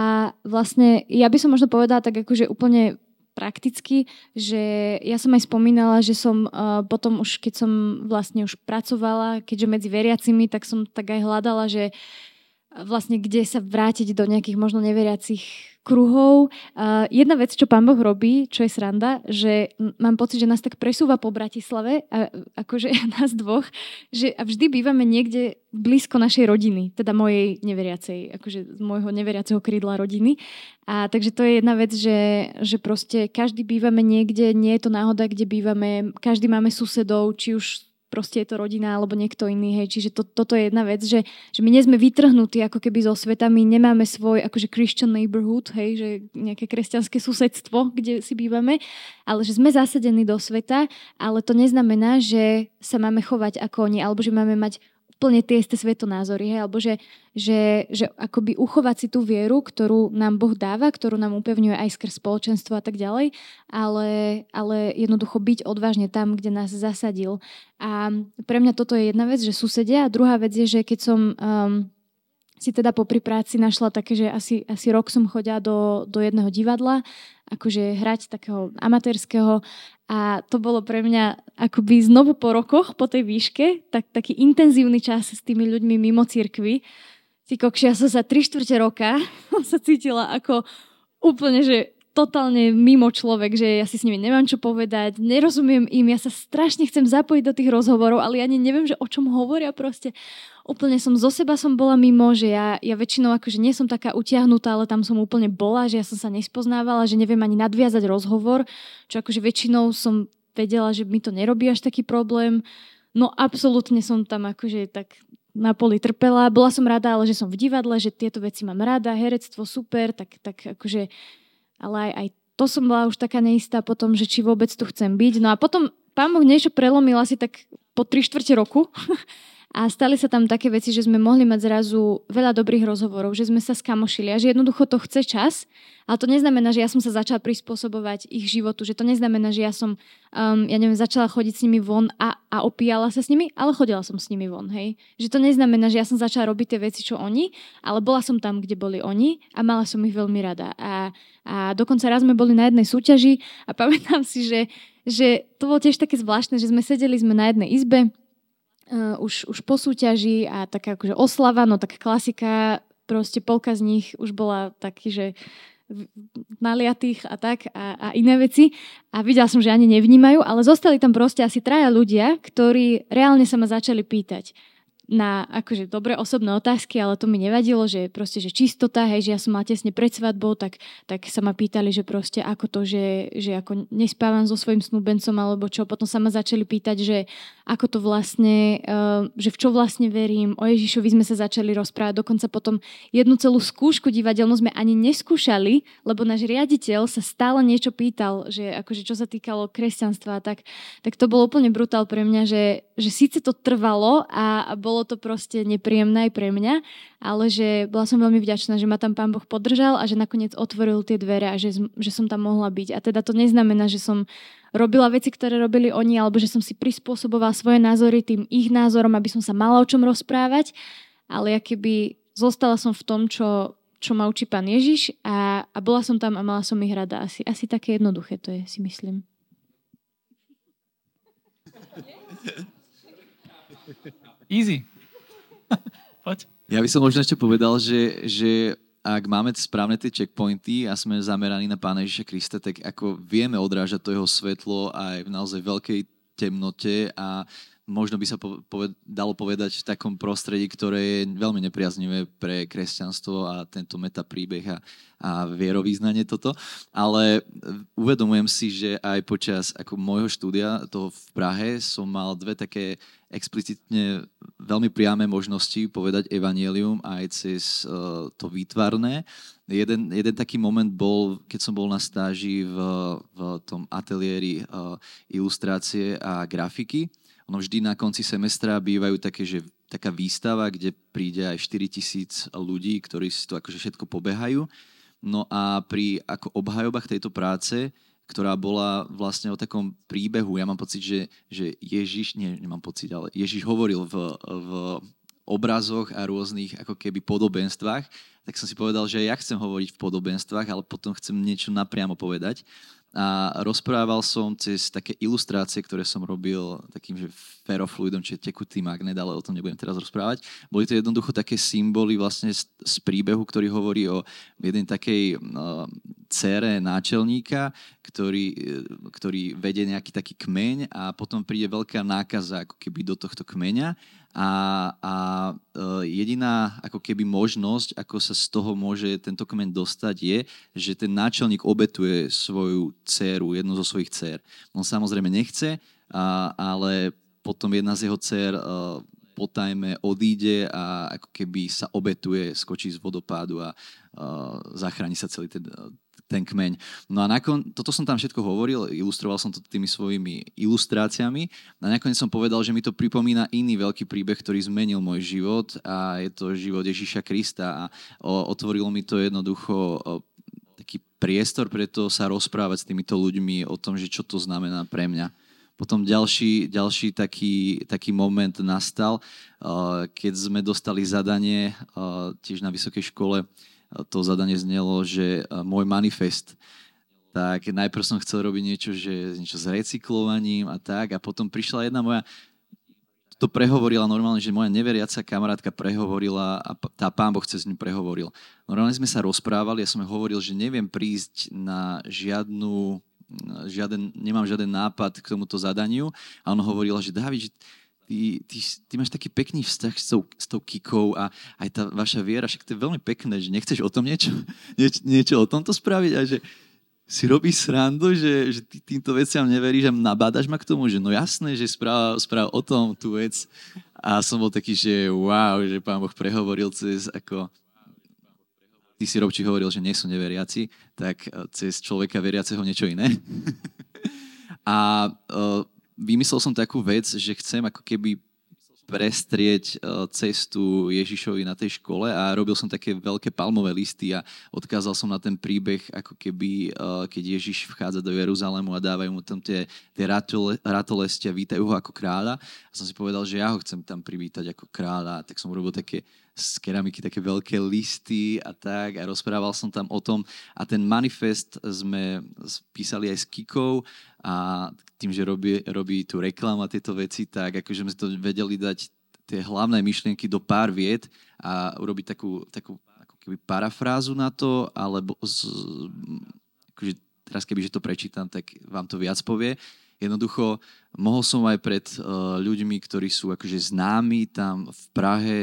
vlastne ja by som možno povedala tak akože úplne prakticky, že ja som aj spomínala, že som uh, potom už, keď som vlastne už pracovala, keďže medzi veriacimi, tak som tak aj hľadala, že vlastne kde sa vrátiť do nejakých možno neveriacich kruhov. Uh, jedna vec, čo pán Boh robí, čo je sranda, že mám pocit, že nás tak presúva po Bratislave, a, akože *laughs* nás dvoch, že a vždy bývame niekde blízko našej rodiny, teda mojej neveriacej, akože z môjho neveriaceho krídla rodiny. A takže to je jedna vec, že, že proste každý bývame niekde, nie je to náhoda, kde bývame, každý máme susedov, či už proste je to rodina alebo niekto iný, hej. Čiže to, toto je jedna vec, že, že my nie sme vytrhnutí ako keby zo sveta, my nemáme svoj akože Christian neighborhood, hej, že nejaké kresťanské susedstvo, kde si bývame, ale že sme zasadení do sveta, ale to neznamená, že sa máme chovať ako oni, alebo že máme mať úplne tie isté svetonázory, hej, alebo že, že, že akoby uchovať si tú vieru, ktorú nám Boh dáva, ktorú nám upevňuje aj skrz spoločenstvo a tak ďalej, ale, ale jednoducho byť odvážne tam, kde nás zasadil. A pre mňa toto je jedna vec, že susedia a druhá vec je, že keď som um, si teda po práci našla také, že asi, asi rok som chodila do, do jedného divadla, akože hrať takého amatérskeho a to bolo pre mňa akoby znovu po rokoch, po tej výške, tak, taký intenzívny čas s tými ľuďmi mimo cirkvy. Ty kokši, ja som sa 3 čtvrte roka *laughs* sa cítila ako úplne, že totálne mimo človek, že ja si s nimi nemám čo povedať, nerozumiem im, ja sa strašne chcem zapojiť do tých rozhovorov, ale ja ani neviem, že o čom hovoria proste. Úplne som zo seba som bola mimo, že ja, ja väčšinou akože nie som taká utiahnutá, ale tam som úplne bola, že ja som sa nespoznávala, že neviem ani nadviazať rozhovor, čo akože väčšinou som vedela, že mi to nerobí až taký problém. No absolútne som tam akože tak na poli trpela. Bola som rada, ale že som v divadle, že tieto veci mám rada, herectvo super, tak, tak akože ale aj, aj to som bola už taká neistá potom, že či vôbec tu chcem byť. No a potom pán Boh niečo prelomil asi tak po tri štvrte roku *laughs* a stali sa tam také veci, že sme mohli mať zrazu veľa dobrých rozhovorov, že sme sa skamošili a že jednoducho to chce čas, ale to neznamená, že ja som sa začala prispôsobovať ich životu, že to neznamená, že ja som, um, ja neviem, začala chodiť s nimi von a, a opíjala sa s nimi, ale chodila som s nimi von, hej. Že to neznamená, že ja som začala robiť tie veci, čo oni, ale bola som tam, kde boli oni a mala som ich veľmi rada. A, a dokonca raz sme boli na jednej súťaži a *laughs* pamätám si, že, že to bolo tiež také zvláštne, že sme sedeli sme na jednej izbe uh, už, už po súťaži a taká akože oslava, no tak klasika, proste polka z nich už bola taký, že naliatých a tak a, a iné veci. A videla som, že ani nevnímajú, ale zostali tam proste asi traja ľudia, ktorí reálne sa ma začali pýtať na akože dobré osobné otázky, ale to mi nevadilo, že proste, že čistota, hej, že ja som mala tesne pred svadbou, tak, tak sa ma pýtali, že proste ako to, že, že ako nespávam so svojím snúbencom alebo čo. Potom sa ma začali pýtať, že ako to vlastne, uh, že v čo vlastne verím. O Ježišovi sme sa začali rozprávať. Dokonca potom jednu celú skúšku divadelnú sme ani neskúšali, lebo náš riaditeľ sa stále niečo pýtal, že akože čo sa týkalo kresťanstva, tak, tak to bolo úplne brutál pre mňa, že, že síce to trvalo a, a bolo bolo to proste nepríjemné aj pre mňa, ale že bola som veľmi vďačná, že ma tam pán Boh podržal a že nakoniec otvoril tie dvere a že, že som tam mohla byť. A teda to neznamená, že som robila veci, ktoré robili oni, alebo že som si prispôsobovala svoje názory tým ich názorom, aby som sa mala o čom rozprávať, ale keby zostala som v tom, čo, čo ma učí pán Ježiš a, a bola som tam a mala som ich rada. Asi, asi také jednoduché to je, si myslím. Easy. Ja by som možno ešte povedal, že, že ak máme správne tie checkpointy a sme zameraní na Pána Ježiša Krista, tak ako vieme odrážať to jeho svetlo aj v naozaj veľkej temnote a možno by sa dalo povedať v takom prostredí, ktoré je veľmi nepriaznivé pre kresťanstvo a tento meta príbeh a, a vierovýznanie toto. Ale uvedomujem si, že aj počas ako môjho štúdia to v Prahe som mal dve také explicitne veľmi priame možnosti povedať evanielium aj cez uh, to výtvarné. Jeden, jeden taký moment bol, keď som bol na stáži v, v tom ateliéri uh, ilustrácie a grafiky ono vždy na konci semestra bývajú také, že taká výstava, kde príde aj 4 tisíc ľudí, ktorí si to akože všetko pobehajú. No a pri ako obhajobách tejto práce, ktorá bola vlastne o takom príbehu, ja mám pocit, že, že Ježiš, nie, nemám pocit, ale Ježiš hovoril v, v obrazoch a rôznych ako keby podobenstvách, tak som si povedal, že ja chcem hovoriť v podobenstvách, ale potom chcem niečo napriamo povedať a rozprával som cez také ilustrácie, ktoré som robil takým, že ferofluidom, čiže tekutý magnet, ale o tom nebudem teraz rozprávať. Boli to jednoducho také symboly vlastne z, z príbehu, ktorý hovorí o jednej takej uh, cére náčelníka, ktorý, ktorý vedie nejaký taký kmeň a potom príde veľká nákaza ako keby do tohto kmeňa a, a e, jediná ako keby možnosť, ako sa z toho môže tento kmeň dostať, je, že ten náčelník obetuje svoju dceru, jednu zo svojich dcer. On samozrejme nechce, a, ale potom jedna z jeho dcer e, potajme odíde a ako keby sa obetuje, skočí z vodopádu a uh, zachráni sa celý ten, ten kmeň. No a nakon, toto som tam všetko hovoril, ilustroval som to tými svojimi ilustráciami a nakoniec som povedal, že mi to pripomína iný veľký príbeh, ktorý zmenil môj život a je to život Ježíša Krista a o, otvorilo mi to jednoducho o, taký priestor pre to sa rozprávať s týmito ľuďmi o tom, že čo to znamená pre mňa. Potom ďalší, ďalší taký, taký moment nastal, keď sme dostali zadanie tiež na vysokej škole to zadanie znelo, že môj manifest, tak najprv som chcel robiť niečo, že niečo s recyklovaním a tak a potom prišla jedna moja to prehovorila normálne, že moja neveriaca kamarátka prehovorila a tá pán Boh cez ňu prehovoril. Normálne sme sa rozprávali, ja som hovoril, že neviem prísť na žiadnu, žiaden, nemám žiaden nápad k tomuto zadaniu a on hovorila, že David, že ty, ty, ty máš taký pekný vzťah s tou, s tou Kikou a aj tá vaša viera, však to je veľmi pekné, že nechceš o tom niečo, *laughs* nieč, niečo o tomto spraviť a že si robíš srandu, že, že ty týmto veciam neveríš a nabádaš ma k tomu, že no jasné, že správ, správ o tom tú vec. A som bol taký, že wow, že pán Boh prehovoril cez ako ty si Robči hovoril, že nie sú neveriaci, tak cez človeka veriaceho niečo iné. *laughs* a uh, vymyslel som takú vec, že chcem ako keby prestrieť e, cestu Ježišovi na tej škole a robil som také veľké palmové listy a odkázal som na ten príbeh, ako keby, e, keď Ježiš vchádza do Jeruzalému a dávajú mu tam tie, tie ratole, ratolesti a vítajú ho ako kráľa. A som si povedal, že ja ho chcem tam privítať ako kráľa, tak som urobil také z keramiky také veľké listy a tak. A rozprával som tam o tom. A ten manifest sme písali aj s Kikou a tým, že robí, robí tú reklamu a tieto veci, tak akože sme to vedeli dať tie hlavné myšlienky do pár viet a urobiť takú, takú ako keby parafrázu na to, alebo z, akože teraz keby že to prečítam, tak vám to viac povie. jednoducho mohol som aj pred uh, ľuďmi, ktorí sú akože známi tam v Prahe,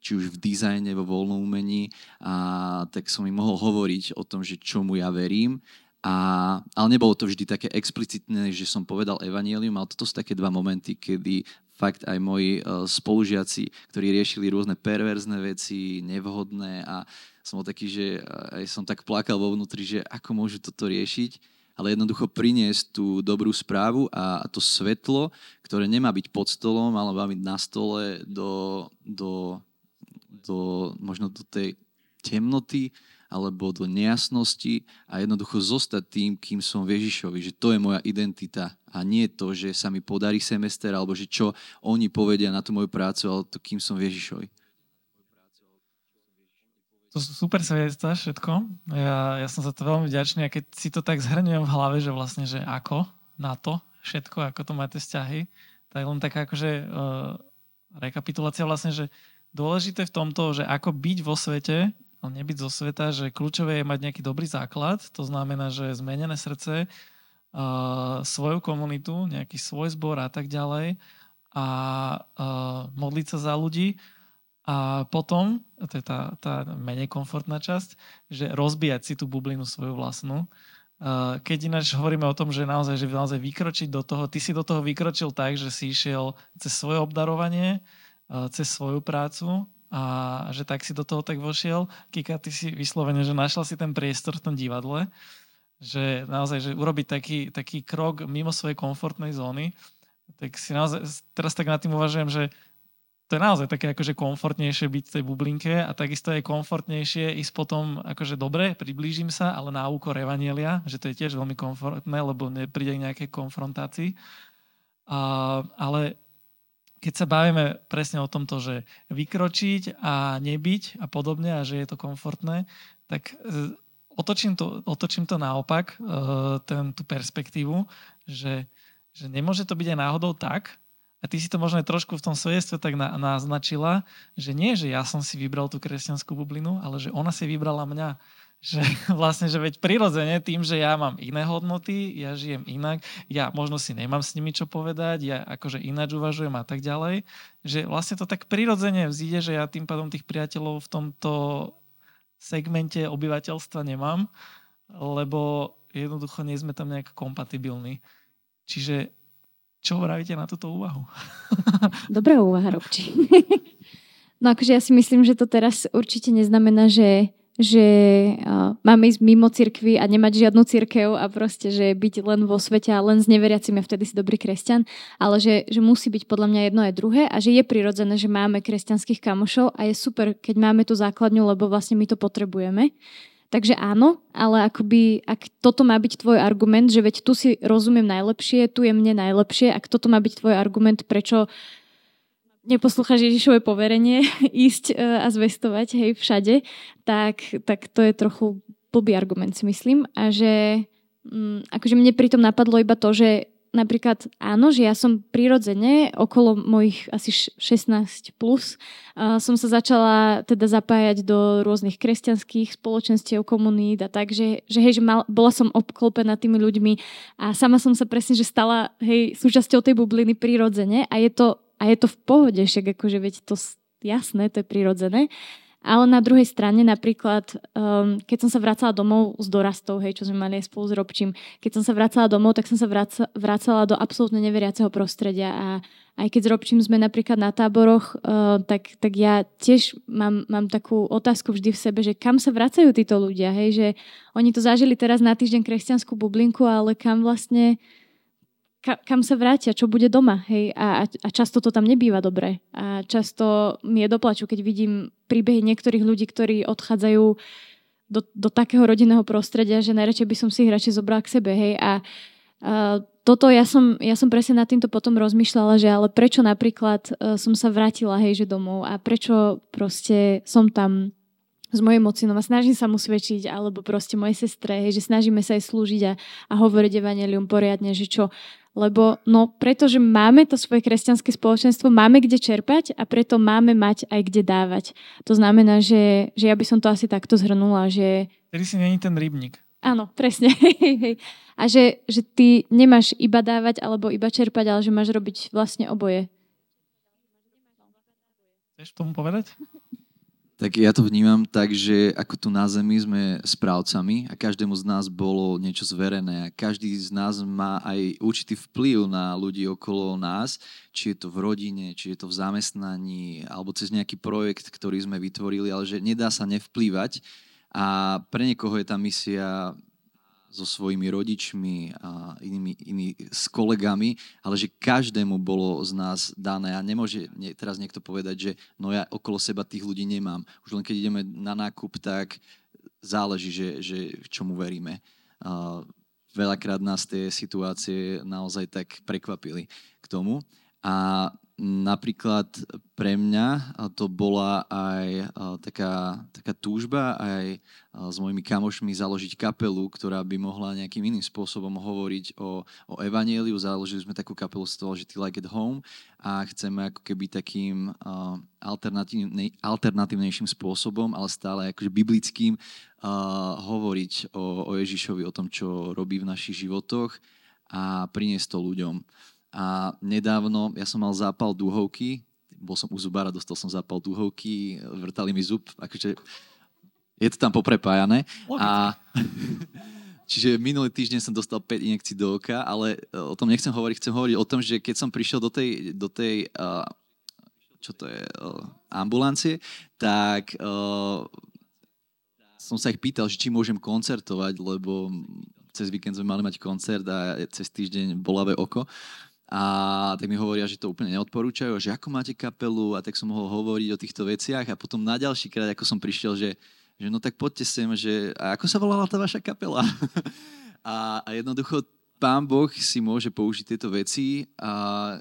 či už v dizajne, vo voľnom umení, a tak som im mohol hovoriť o tom, že čomu ja verím. A, ale nebolo to vždy také explicitné, že som povedal evanielium, ale toto sú také dva momenty, kedy fakt aj moji uh, spolužiaci, ktorí riešili rôzne perverzné veci, nevhodné a som bol taký, že aj som tak plakal vo vnútri, že ako môžu toto riešiť, ale jednoducho priniesť tú dobrú správu a to svetlo, ktoré nemá byť pod stolom, ale má byť na stole do, do, do možno do tej temnoty alebo do nejasnosti a jednoducho zostať tým, kým som Ježišovi, že to je moja identita a nie to, že sa mi podarí semester alebo že čo oni povedia na tú moju prácu, ale to, kým som Ježišovi. To super svedectvá všetko. Ja, ja som za to veľmi vďačný a keď si to tak zhrňujem v hlave, že vlastne, že ako na to všetko, ako to máte vzťahy, tak len taká akože uh, rekapitulácia vlastne, že dôležité v tomto, že ako byť vo svete, ale nebyť zo sveta, že kľúčové je mať nejaký dobrý základ, to znamená, že zmenené srdce, uh, svoju komunitu, nejaký svoj zbor a tak ďalej a uh, modliť sa za ľudí a potom, to je tá, tá menej komfortná časť, že rozbíjať si tú bublinu svoju vlastnú. Keď ináč hovoríme o tom, že naozaj, že naozaj vykročiť do toho, ty si do toho vykročil tak, že si išiel cez svoje obdarovanie, cez svoju prácu a že tak si do toho tak vošiel. Kika, ty si vyslovene, že našla si ten priestor v tom divadle, že naozaj, že urobiť taký, taký krok mimo svojej komfortnej zóny, tak si naozaj, teraz tak nad tým uvažujem, že to je naozaj také akože komfortnejšie byť v tej bublinke a takisto je komfortnejšie ísť potom akože dobre, priblížim sa, ale na úkor Evanielia, že to je tiež veľmi komfortné, lebo nepríde k nejakej konfrontácii. A, ale keď sa bavíme presne o tomto, že vykročiť a nebyť a podobne a že je to komfortné, tak e, otočím to, otočím to naopak, e, ten, tú perspektívu, že, že nemôže to byť aj náhodou tak, a ty si to možno trošku v tom svedectve tak na, naznačila, že nie, že ja som si vybral tú kresťanskú bublinu, ale že ona si vybrala mňa že *laughs* vlastne, že veď prirodzene tým, že ja mám iné hodnoty, ja žijem inak, ja možno si nemám s nimi čo povedať, ja akože ináč uvažujem a tak ďalej, že vlastne to tak prirodzene vzíde, že ja tým pádom tých priateľov v tomto segmente obyvateľstva nemám, lebo jednoducho nie sme tam nejak kompatibilní. Čiže čo vravíte na túto úvahu? *laughs* Dobrá úvaha, Robči. *laughs* No akože ja si myslím, že to teraz určite neznamená, že že uh, máme ísť mimo cirkvy a nemať žiadnu cirkev a proste, že byť len vo svete a len s neveriacimi a vtedy si dobrý kresťan, ale že, že musí byť podľa mňa jedno aj druhé a že je prirodzené, že máme kresťanských kamošov a je super, keď máme tú základňu, lebo vlastne my to potrebujeme. Takže áno, ale akoby, ak toto má byť tvoj argument, že veď tu si rozumiem najlepšie, tu je mne najlepšie, ak toto má byť tvoj argument, prečo neposlúchaš Ježišové poverenie *laughs* ísť e, a zvestovať hej, všade, tak, tak to je trochu blbý argument si myslím. A že mm, akože mne pritom napadlo iba to, že napríklad áno, že ja som prirodzene okolo mojich asi 16 plus uh, som sa začala teda zapájať do rôznych kresťanských spoločenstiev, komunít a tak, že, že hej, že mal, bola som obklopená tými ľuďmi a sama som sa presne, že stala hej, súčasťou tej bubliny prirodzene a je to a je to v pohode, však akože veď to jasné, to je prirodzené. Ale na druhej strane napríklad, um, keď som sa vracala domov s dorastou, hej, čo sme mali aj spolu s Robčím, keď som sa vracala domov, tak som sa vraca, vracala do absolútne neveriaceho prostredia a aj keď s Robčím sme napríklad na táboroch, uh, tak, tak ja tiež mám, mám takú otázku vždy v sebe, že kam sa vracajú títo ľudia, hej, že oni to zažili teraz na týždeň kresťanskú bublinku, ale kam vlastne ka, kam sa vrátia, čo bude doma. Hej? A, a často to tam nebýva dobre. A často mi je doplaču, keď vidím príbehy niektorých ľudí, ktorí odchádzajú do, do takého rodinného prostredia, že najradšej by som si ich radšej zobral k sebe. Hej? A, a toto ja som, ja som presne nad týmto potom rozmýšľala, že ale prečo napríklad uh, som sa vrátila hej, že domov a prečo proste som tam s mojim mocinom a snažím sa mu svedčiť, alebo proste mojej sestre, hej, že snažíme sa aj slúžiť a, a hovoriť evanelium poriadne, že čo. Lebo, no, pretože máme to svoje kresťanské spoločenstvo, máme kde čerpať a preto máme mať aj kde dávať. To znamená, že, že ja by som to asi takto zhrnula, že... Tedy si není ten rybník. Áno, presne. *laughs* A že, že ty nemáš iba dávať alebo iba čerpať, ale že máš robiť vlastne oboje. Chceš tomu povedať? Tak ja to vnímam tak, že ako tu na Zemi sme správcami a každému z nás bolo niečo zverené a každý z nás má aj určitý vplyv na ľudí okolo nás, či je to v rodine, či je to v zamestnaní alebo cez nejaký projekt, ktorý sme vytvorili, ale že nedá sa nevplývať. A pre niekoho je tá misia so svojimi rodičmi a inými, iný, s kolegami, ale že každému bolo z nás dané a nemôže nie, teraz niekto povedať, že no ja okolo seba tých ľudí nemám. Už len keď ideme na nákup, tak záleží, že, že čomu veríme. A veľakrát nás tie situácie naozaj tak prekvapili k tomu. A napríklad pre mňa to bola aj taká, taká túžba aj s mojimi kamošmi založiť kapelu, ktorá by mohla nejakým iným spôsobom hovoriť o, o evanieliu. Založili sme takú kapelu z toho, Ty Like at Home a chceme ako keby takým uh, alternatívnej, alternatívnejším spôsobom, ale stále akože biblickým hovoriť o, o Ježišovi, o tom, čo robí v našich životoch a priniesť to ľuďom. A nedávno ja som mal zápal dúhovky, bol som u zubára, dostal som zápal dúhovky, vrtali mi zub, akože je to tam poprepájané. A, *laughs* čiže minulý týždeň som dostal 5 injekcií do oka, ale e, o tom nechcem hovoriť, chcem hovoriť o tom, že keď som prišiel do tej, do tej uh, čo to je, uh, ambulancie, tak uh, som sa ich pýtal, že či môžem koncertovať, lebo cez víkend sme mali mať koncert a cez týždeň bolavé oko. A tak mi hovoria, že to úplne neodporúčajú, že ako máte kapelu a tak som mohol hovoriť o týchto veciach a potom na ďalší krát, ako som prišiel, že, že no tak poďte sem, že a ako sa volala tá vaša kapela? *laughs* a, a jednoducho pán Boh si môže použiť tieto veci a,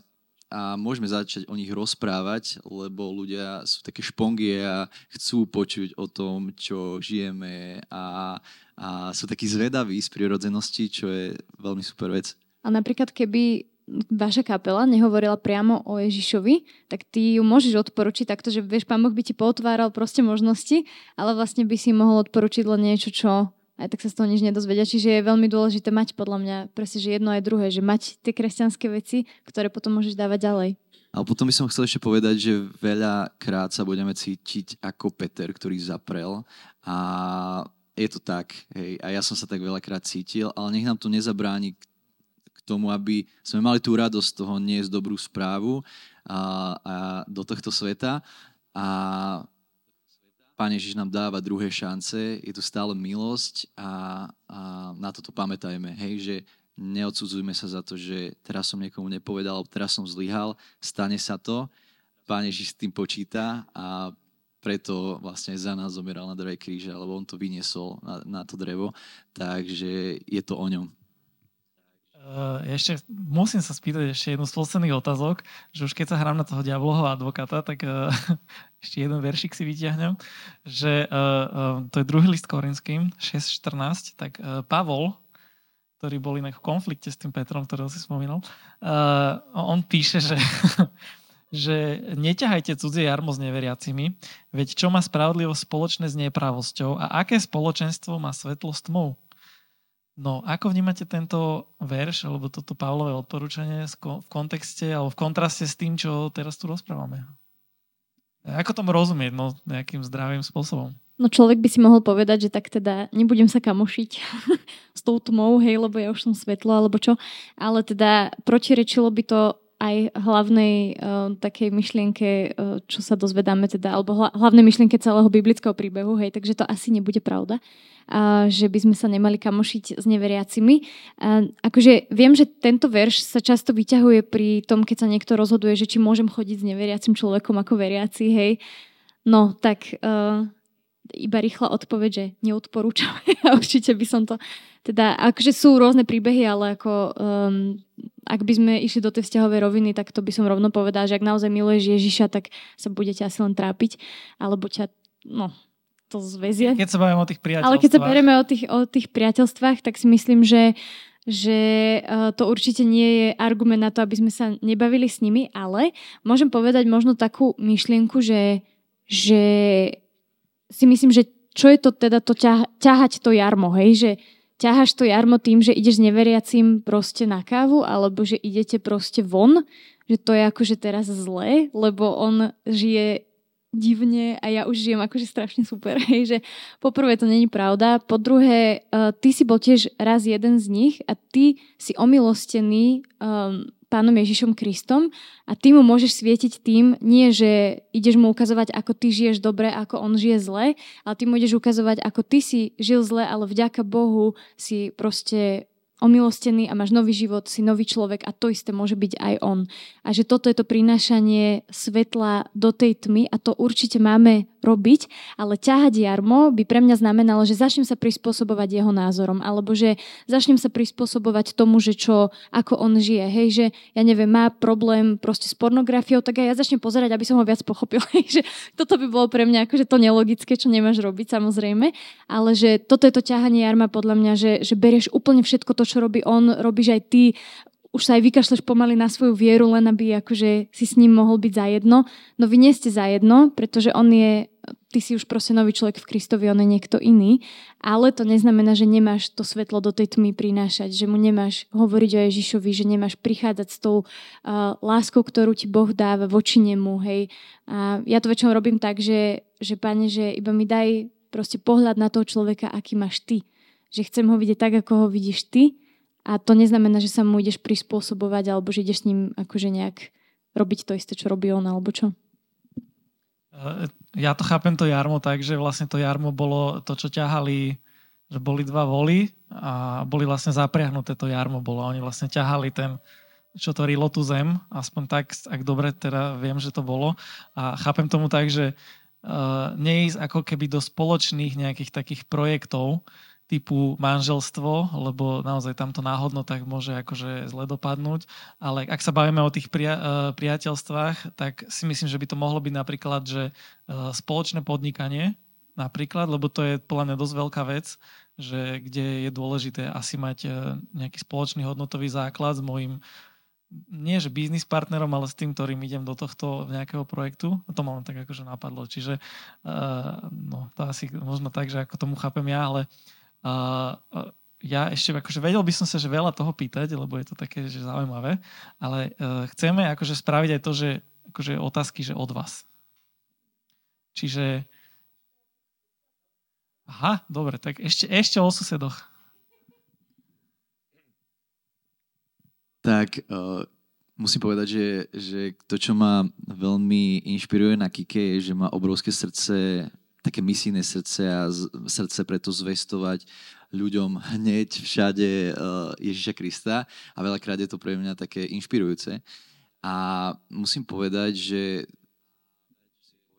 a môžeme začať o nich rozprávať, lebo ľudia sú také špongie a chcú počuť o tom, čo žijeme a, a sú takí zvedaví z prirodzenosti, čo je veľmi super vec. A napríklad, keby vaša kapela nehovorila priamo o Ježišovi, tak ty ju môžeš odporučiť takto, že vieš, pán Boh by ti potváral proste možnosti, ale vlastne by si mohol odporučiť len niečo, čo aj tak sa z toho nič nedozvedia. Čiže je veľmi dôležité mať podľa mňa presne, že jedno aj druhé, že mať tie kresťanské veci, ktoré potom môžeš dávať ďalej. Ale potom by som chcel ešte povedať, že veľa krát sa budeme cítiť ako Peter, ktorý zaprel a je to tak, hej, a ja som sa tak veľakrát cítil, ale nech nám to nezabráni tomu, aby sme mali tú radosť toho niesť dobrú správu a, a do tohto sveta. A Pán Ježiš nám dáva druhé šance, je tu stále milosť a, a na toto pamätajme, hej, že neodsudzujme sa za to, že teraz som niekomu nepovedal, teraz som zlyhal, stane sa to, Pán Ježiš s tým počíta a preto vlastne za nás zomeral na dreve kríže, lebo on to vyniesol na, na to drevo, takže je to o ňom. Uh, ešte musím sa spýtať ešte jednu z posledných otázok, že už keď sa hrám na toho diabloho advokáta, tak uh, *laughs* ešte jeden veršik si vyťahnem, že uh, uh, to je druhý list Korinským, 6.14, tak uh, Pavol, ktorý bol inak v konflikte s tým Petrom, ktorého si spomínal, uh, on píše, že, *laughs* že neťahajte cudzie jarmo s neveriacimi, veď čo má spravodlivosť spoločné s nepravosťou a aké spoločenstvo má svetlo s tmou? No, ako vnímate tento verš, alebo toto Pavlové odporúčanie v kontexte alebo v kontraste s tým, čo teraz tu rozprávame? Ako tomu rozumieť, no, nejakým zdravým spôsobom? No človek by si mohol povedať, že tak teda nebudem sa kamošiť *laughs* s tou tmou, hej, lebo ja už som svetlo, alebo čo. Ale teda protirečilo by to aj hlavnej uh, takej myšlienke, uh, čo sa dozvedáme, teda, alebo hla, hlavnej myšlienke celého biblického príbehu, hej, takže to asi nebude pravda a že by sme sa nemali kamošiť s neveriacimi. A akože viem, že tento verš sa často vyťahuje pri tom, keď sa niekto rozhoduje, že či môžem chodiť s neveriacim človekom ako veriaci, hej. No, tak uh, iba rýchla odpoveď, že neodporúčam. *laughs* Určite by som to... Teda, akože sú rôzne príbehy, ale ako um, ak by sme išli do tej vzťahovej roviny, tak to by som rovno povedala, že ak naozaj miluješ Ježiša, tak sa budete asi len trápiť, alebo ťa, no, to zväzie. Keď sa bavíme o tých priateľstvách. Ale keď sa bavíme o tých, o tých priateľstvách, tak si myslím, že že uh, to určite nie je argument na to, aby sme sa nebavili s nimi, ale môžem povedať možno takú myšlienku, že, že si myslím, že čo je to teda to ťah, ťahať to jarmo, hej, že ťaháš to jarmo tým, že ideš neveriacím proste na kávu, alebo že idete proste von, že to je akože teraz zlé, lebo on žije divne a ja už žijem akože strašne super. *laughs* Hej, že poprvé to není pravda, po druhé, uh, ty si bol tiež raz jeden z nich a ty si omilostený um, pánom Ježišom Kristom a ty mu môžeš svietiť tým, nie že ideš mu ukazovať, ako ty žiješ dobre, ako on žije zle, ale ty mu ideš ukazovať, ako ty si žil zle, ale vďaka Bohu si proste omilostený a máš nový život, si nový človek a to isté môže byť aj on. A že toto je to prinášanie svetla do tej tmy a to určite máme robiť, ale ťahať jarmo by pre mňa znamenalo, že začnem sa prispôsobovať jeho názorom, alebo že začnem sa prispôsobovať tomu, že čo, ako on žije. Hej, že ja neviem, má problém proste s pornografiou, tak aj ja začnem pozerať, aby som ho viac pochopil. *laughs* Hej, že toto by bolo pre mňa akože to nelogické, čo nemáš robiť samozrejme, ale že toto je to ťahanie jarma podľa mňa, že, že berieš úplne všetko to, čo robí on, robíš aj ty, už sa aj vykašleš pomaly na svoju vieru, len aby akože si s ním mohol byť zajedno. No vy nie ste zajedno, pretože on je, ty si už proste nový človek v Kristovi, on je niekto iný, ale to neznamená, že nemáš to svetlo do tej tmy prinášať, že mu nemáš hovoriť o Ježišovi, že nemáš prichádzať s tou uh, láskou, ktorú ti Boh dáva voči nemu, hej. A ja to väčšinou robím tak, že, že pane, že iba mi daj proste pohľad na toho človeka, aký máš ty. Že chcem ho vidieť tak, ako ho vidíš ty a to neznamená, že sa mu ideš prispôsobovať alebo že ideš s ním akože nejak robiť to isté, čo robí on alebo čo. E, ja to chápem to jarmo tak, že vlastne to jarmo bolo to, čo ťahali, že boli dva voly a boli vlastne zapriahnuté to jarmo bolo. Oni vlastne ťahali ten, čo to rilo tú zem, aspoň tak, ak dobre teda viem, že to bolo. A chápem tomu tak, že uh, neísť ako keby do spoločných nejakých takých projektov, typu manželstvo, lebo naozaj tamto náhodno tak môže akože zle dopadnúť, ale ak sa bavíme o tých pria- e, priateľstvách, tak si myslím, že by to mohlo byť napríklad, že e, spoločné podnikanie, napríklad, lebo to je podľa mňa dosť veľká vec, že kde je dôležité asi mať e, nejaký spoločný hodnotový základ s môjim nie že biznis partnerom, ale s tým, ktorým idem do tohto nejakého projektu. To ma len tak akože napadlo. Čiže uh, no, to asi možno tak, že ako tomu chápem ja, ale Uh, ja ešte akože vedel by som sa, že veľa toho pýtať, lebo je to také, že zaujímavé, ale uh, chceme akože spraviť aj to, že akože otázky, že od vás. Čiže Aha, dobre, tak ešte, ešte o susedoch. Tak uh, musím povedať, že, že to, čo ma veľmi inšpiruje na Kike, je, že má obrovské srdce také misijné srdce a srdce preto zvestovať ľuďom hneď všade uh, Ježiša Krista a veľakrát je to pre mňa také inšpirujúce. A musím povedať, že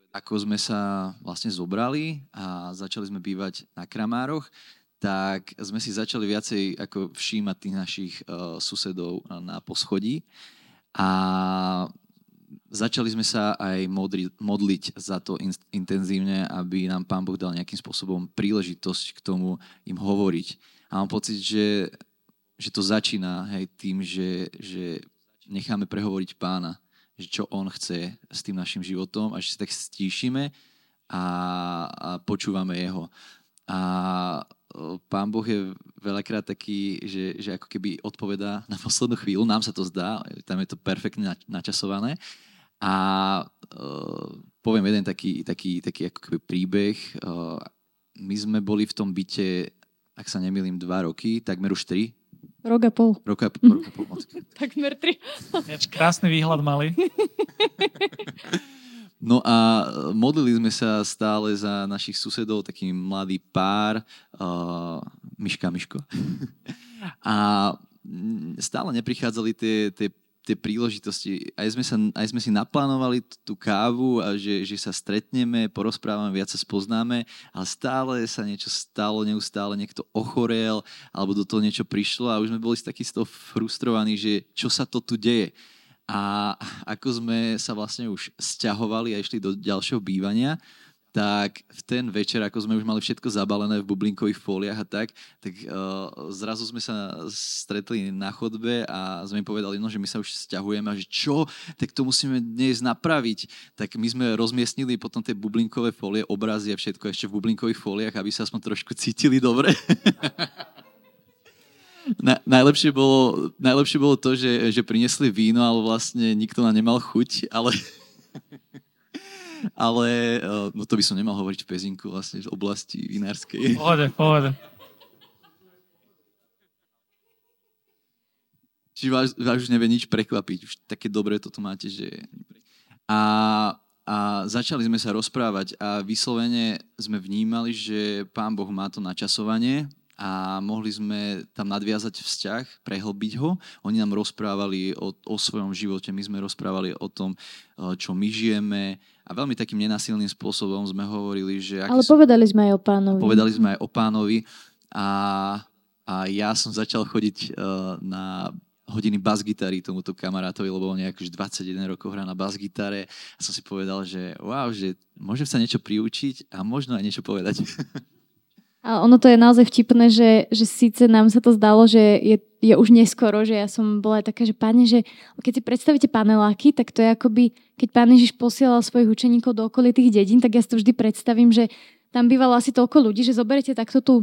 ako sme sa vlastne zobrali a začali sme bývať na Kramároch, tak sme si začali viacej ako všímať tých našich uh, susedov na poschodí. A začali sme sa aj modri, modliť za to in, intenzívne, aby nám Pán Boh dal nejakým spôsobom príležitosť k tomu im hovoriť. A mám pocit, že, že to začína hej, tým, že, že necháme prehovoriť pána, že čo on chce s tým našim životom a že sa tak stíšime a, a počúvame jeho. A pán Boh je veľakrát taký, že, že ako keby odpovedá na poslednú chvíľu, nám sa to zdá, tam je to perfektne načasované, a uh, poviem jeden taký, taký, taký ako keby príbeh. Uh, my sme boli v tom byte, ak sa nemýlim, dva roky, takmer už tri. Rok a pol. Rok a, *laughs* rok a pol. takmer tri. Krásny výhľad mali. *laughs* No a modlili sme sa stále za našich susedov, taký mladý pár, uh, Miška Miško. *laughs* a stále neprichádzali tie, tie tie príležitosti. Aj sme, sa, aj sme si naplánovali tú kávu a že, že sa stretneme, porozprávame, viac sa spoznáme, ale stále sa niečo stalo, neustále niekto ochorel alebo do toho niečo prišlo a už sme boli takí z toho frustrovaní, že čo sa to tu deje. A ako sme sa vlastne už sťahovali a išli do ďalšieho bývania, tak v ten večer, ako sme už mali všetko zabalené v bublinkových fóliách a tak, tak uh, zrazu sme sa stretli na chodbe a sme im povedali, no, že my sa už stiahujeme a že čo, tak to musíme dnes napraviť. Tak my sme rozmiestnili potom tie bublinkové fólie, obrazy a všetko ešte v bublinkových fóliách, aby sa aspoň trošku cítili dobre. *laughs* Na, najlepšie, bolo, najlepšie bolo to, že, že priniesli víno, ale vlastne nikto na nemal chuť, ale... *laughs* ale no to by som nemal hovoriť v Pezinku, vlastne v oblasti vinárskej. Pohode, pohode. Čiže vás, vás už nevie nič prekvapiť. Už také dobré toto máte, že... A, a začali sme sa rozprávať a vyslovene sme vnímali, že Pán Boh má to načasovanie a mohli sme tam nadviazať vzťah, prehlbiť ho. Oni nám rozprávali o, o svojom živote, my sme rozprávali o tom, čo my žijeme a veľmi takým nenasilným spôsobom sme hovorili, že... Ale povedali sme aj o pánovi. Povedali sme aj o pánovi a, a ja som začal chodiť na hodiny bas-gitary tomuto kamarátovi, lebo on nejak už 21 rokov hrá na bas-gitare a som si povedal, že wow, že môžem sa niečo priučiť a možno aj niečo povedať. *laughs* A ono to je naozaj vtipné, že, že síce nám sa to zdalo, že je, je už neskoro, že ja som bola taká, že páne, že keď si predstavíte paneláky, tak to je akoby, keď pán Ježiš posielal svojich učeníkov do okolitých dedín, tak ja si to vždy predstavím, že tam bývalo asi toľko ľudí, že zoberete takto tú,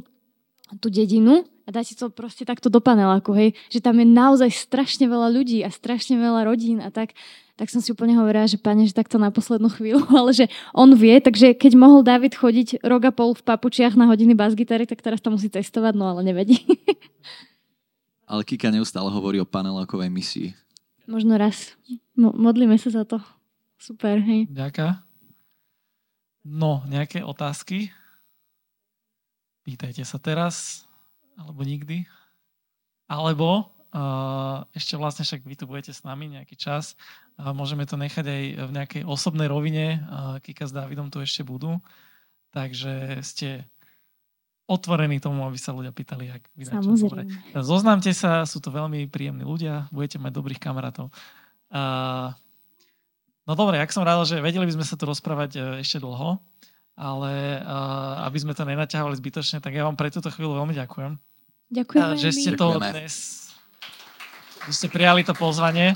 tú dedinu a dáte to proste takto do paneláku, hej, že tam je naozaj strašne veľa ľudí a strašne veľa rodín a tak, tak som si úplne hovorila, že pane, že takto na poslednú chvíľu, *laughs* ale že on vie, takže keď mohol David chodiť rok a pol v papučiach na hodiny basgitary, tak teraz to musí testovať, no ale nevedí. *laughs* Ale Kika neustále hovorí o panelákovej misii. Možno raz. Mo- modlíme sa za to. Super, hej. Ďaká. No, nejaké otázky? Pýtajte sa teraz alebo nikdy. Alebo ešte vlastne však vy tu budete s nami nejaký čas. Môžeme to nechať aj v nejakej osobnej rovine. Kika s Dávidom tu ešte budú. Takže ste otvorení tomu, aby sa ľudia pýtali, ak vy Samozrejme. Zoznámte sa, sú to veľmi príjemní ľudia, budete mať dobrých kamarátov. No dobre, ak som rád, že vedeli by sme sa tu rozprávať ešte dlho, ale aby sme to nenaťahovali zbytočne, tak ja vám pre túto chvíľu veľmi ďakujem. Ďakujem. Že ste to dnes, že ste prijali to pozvanie.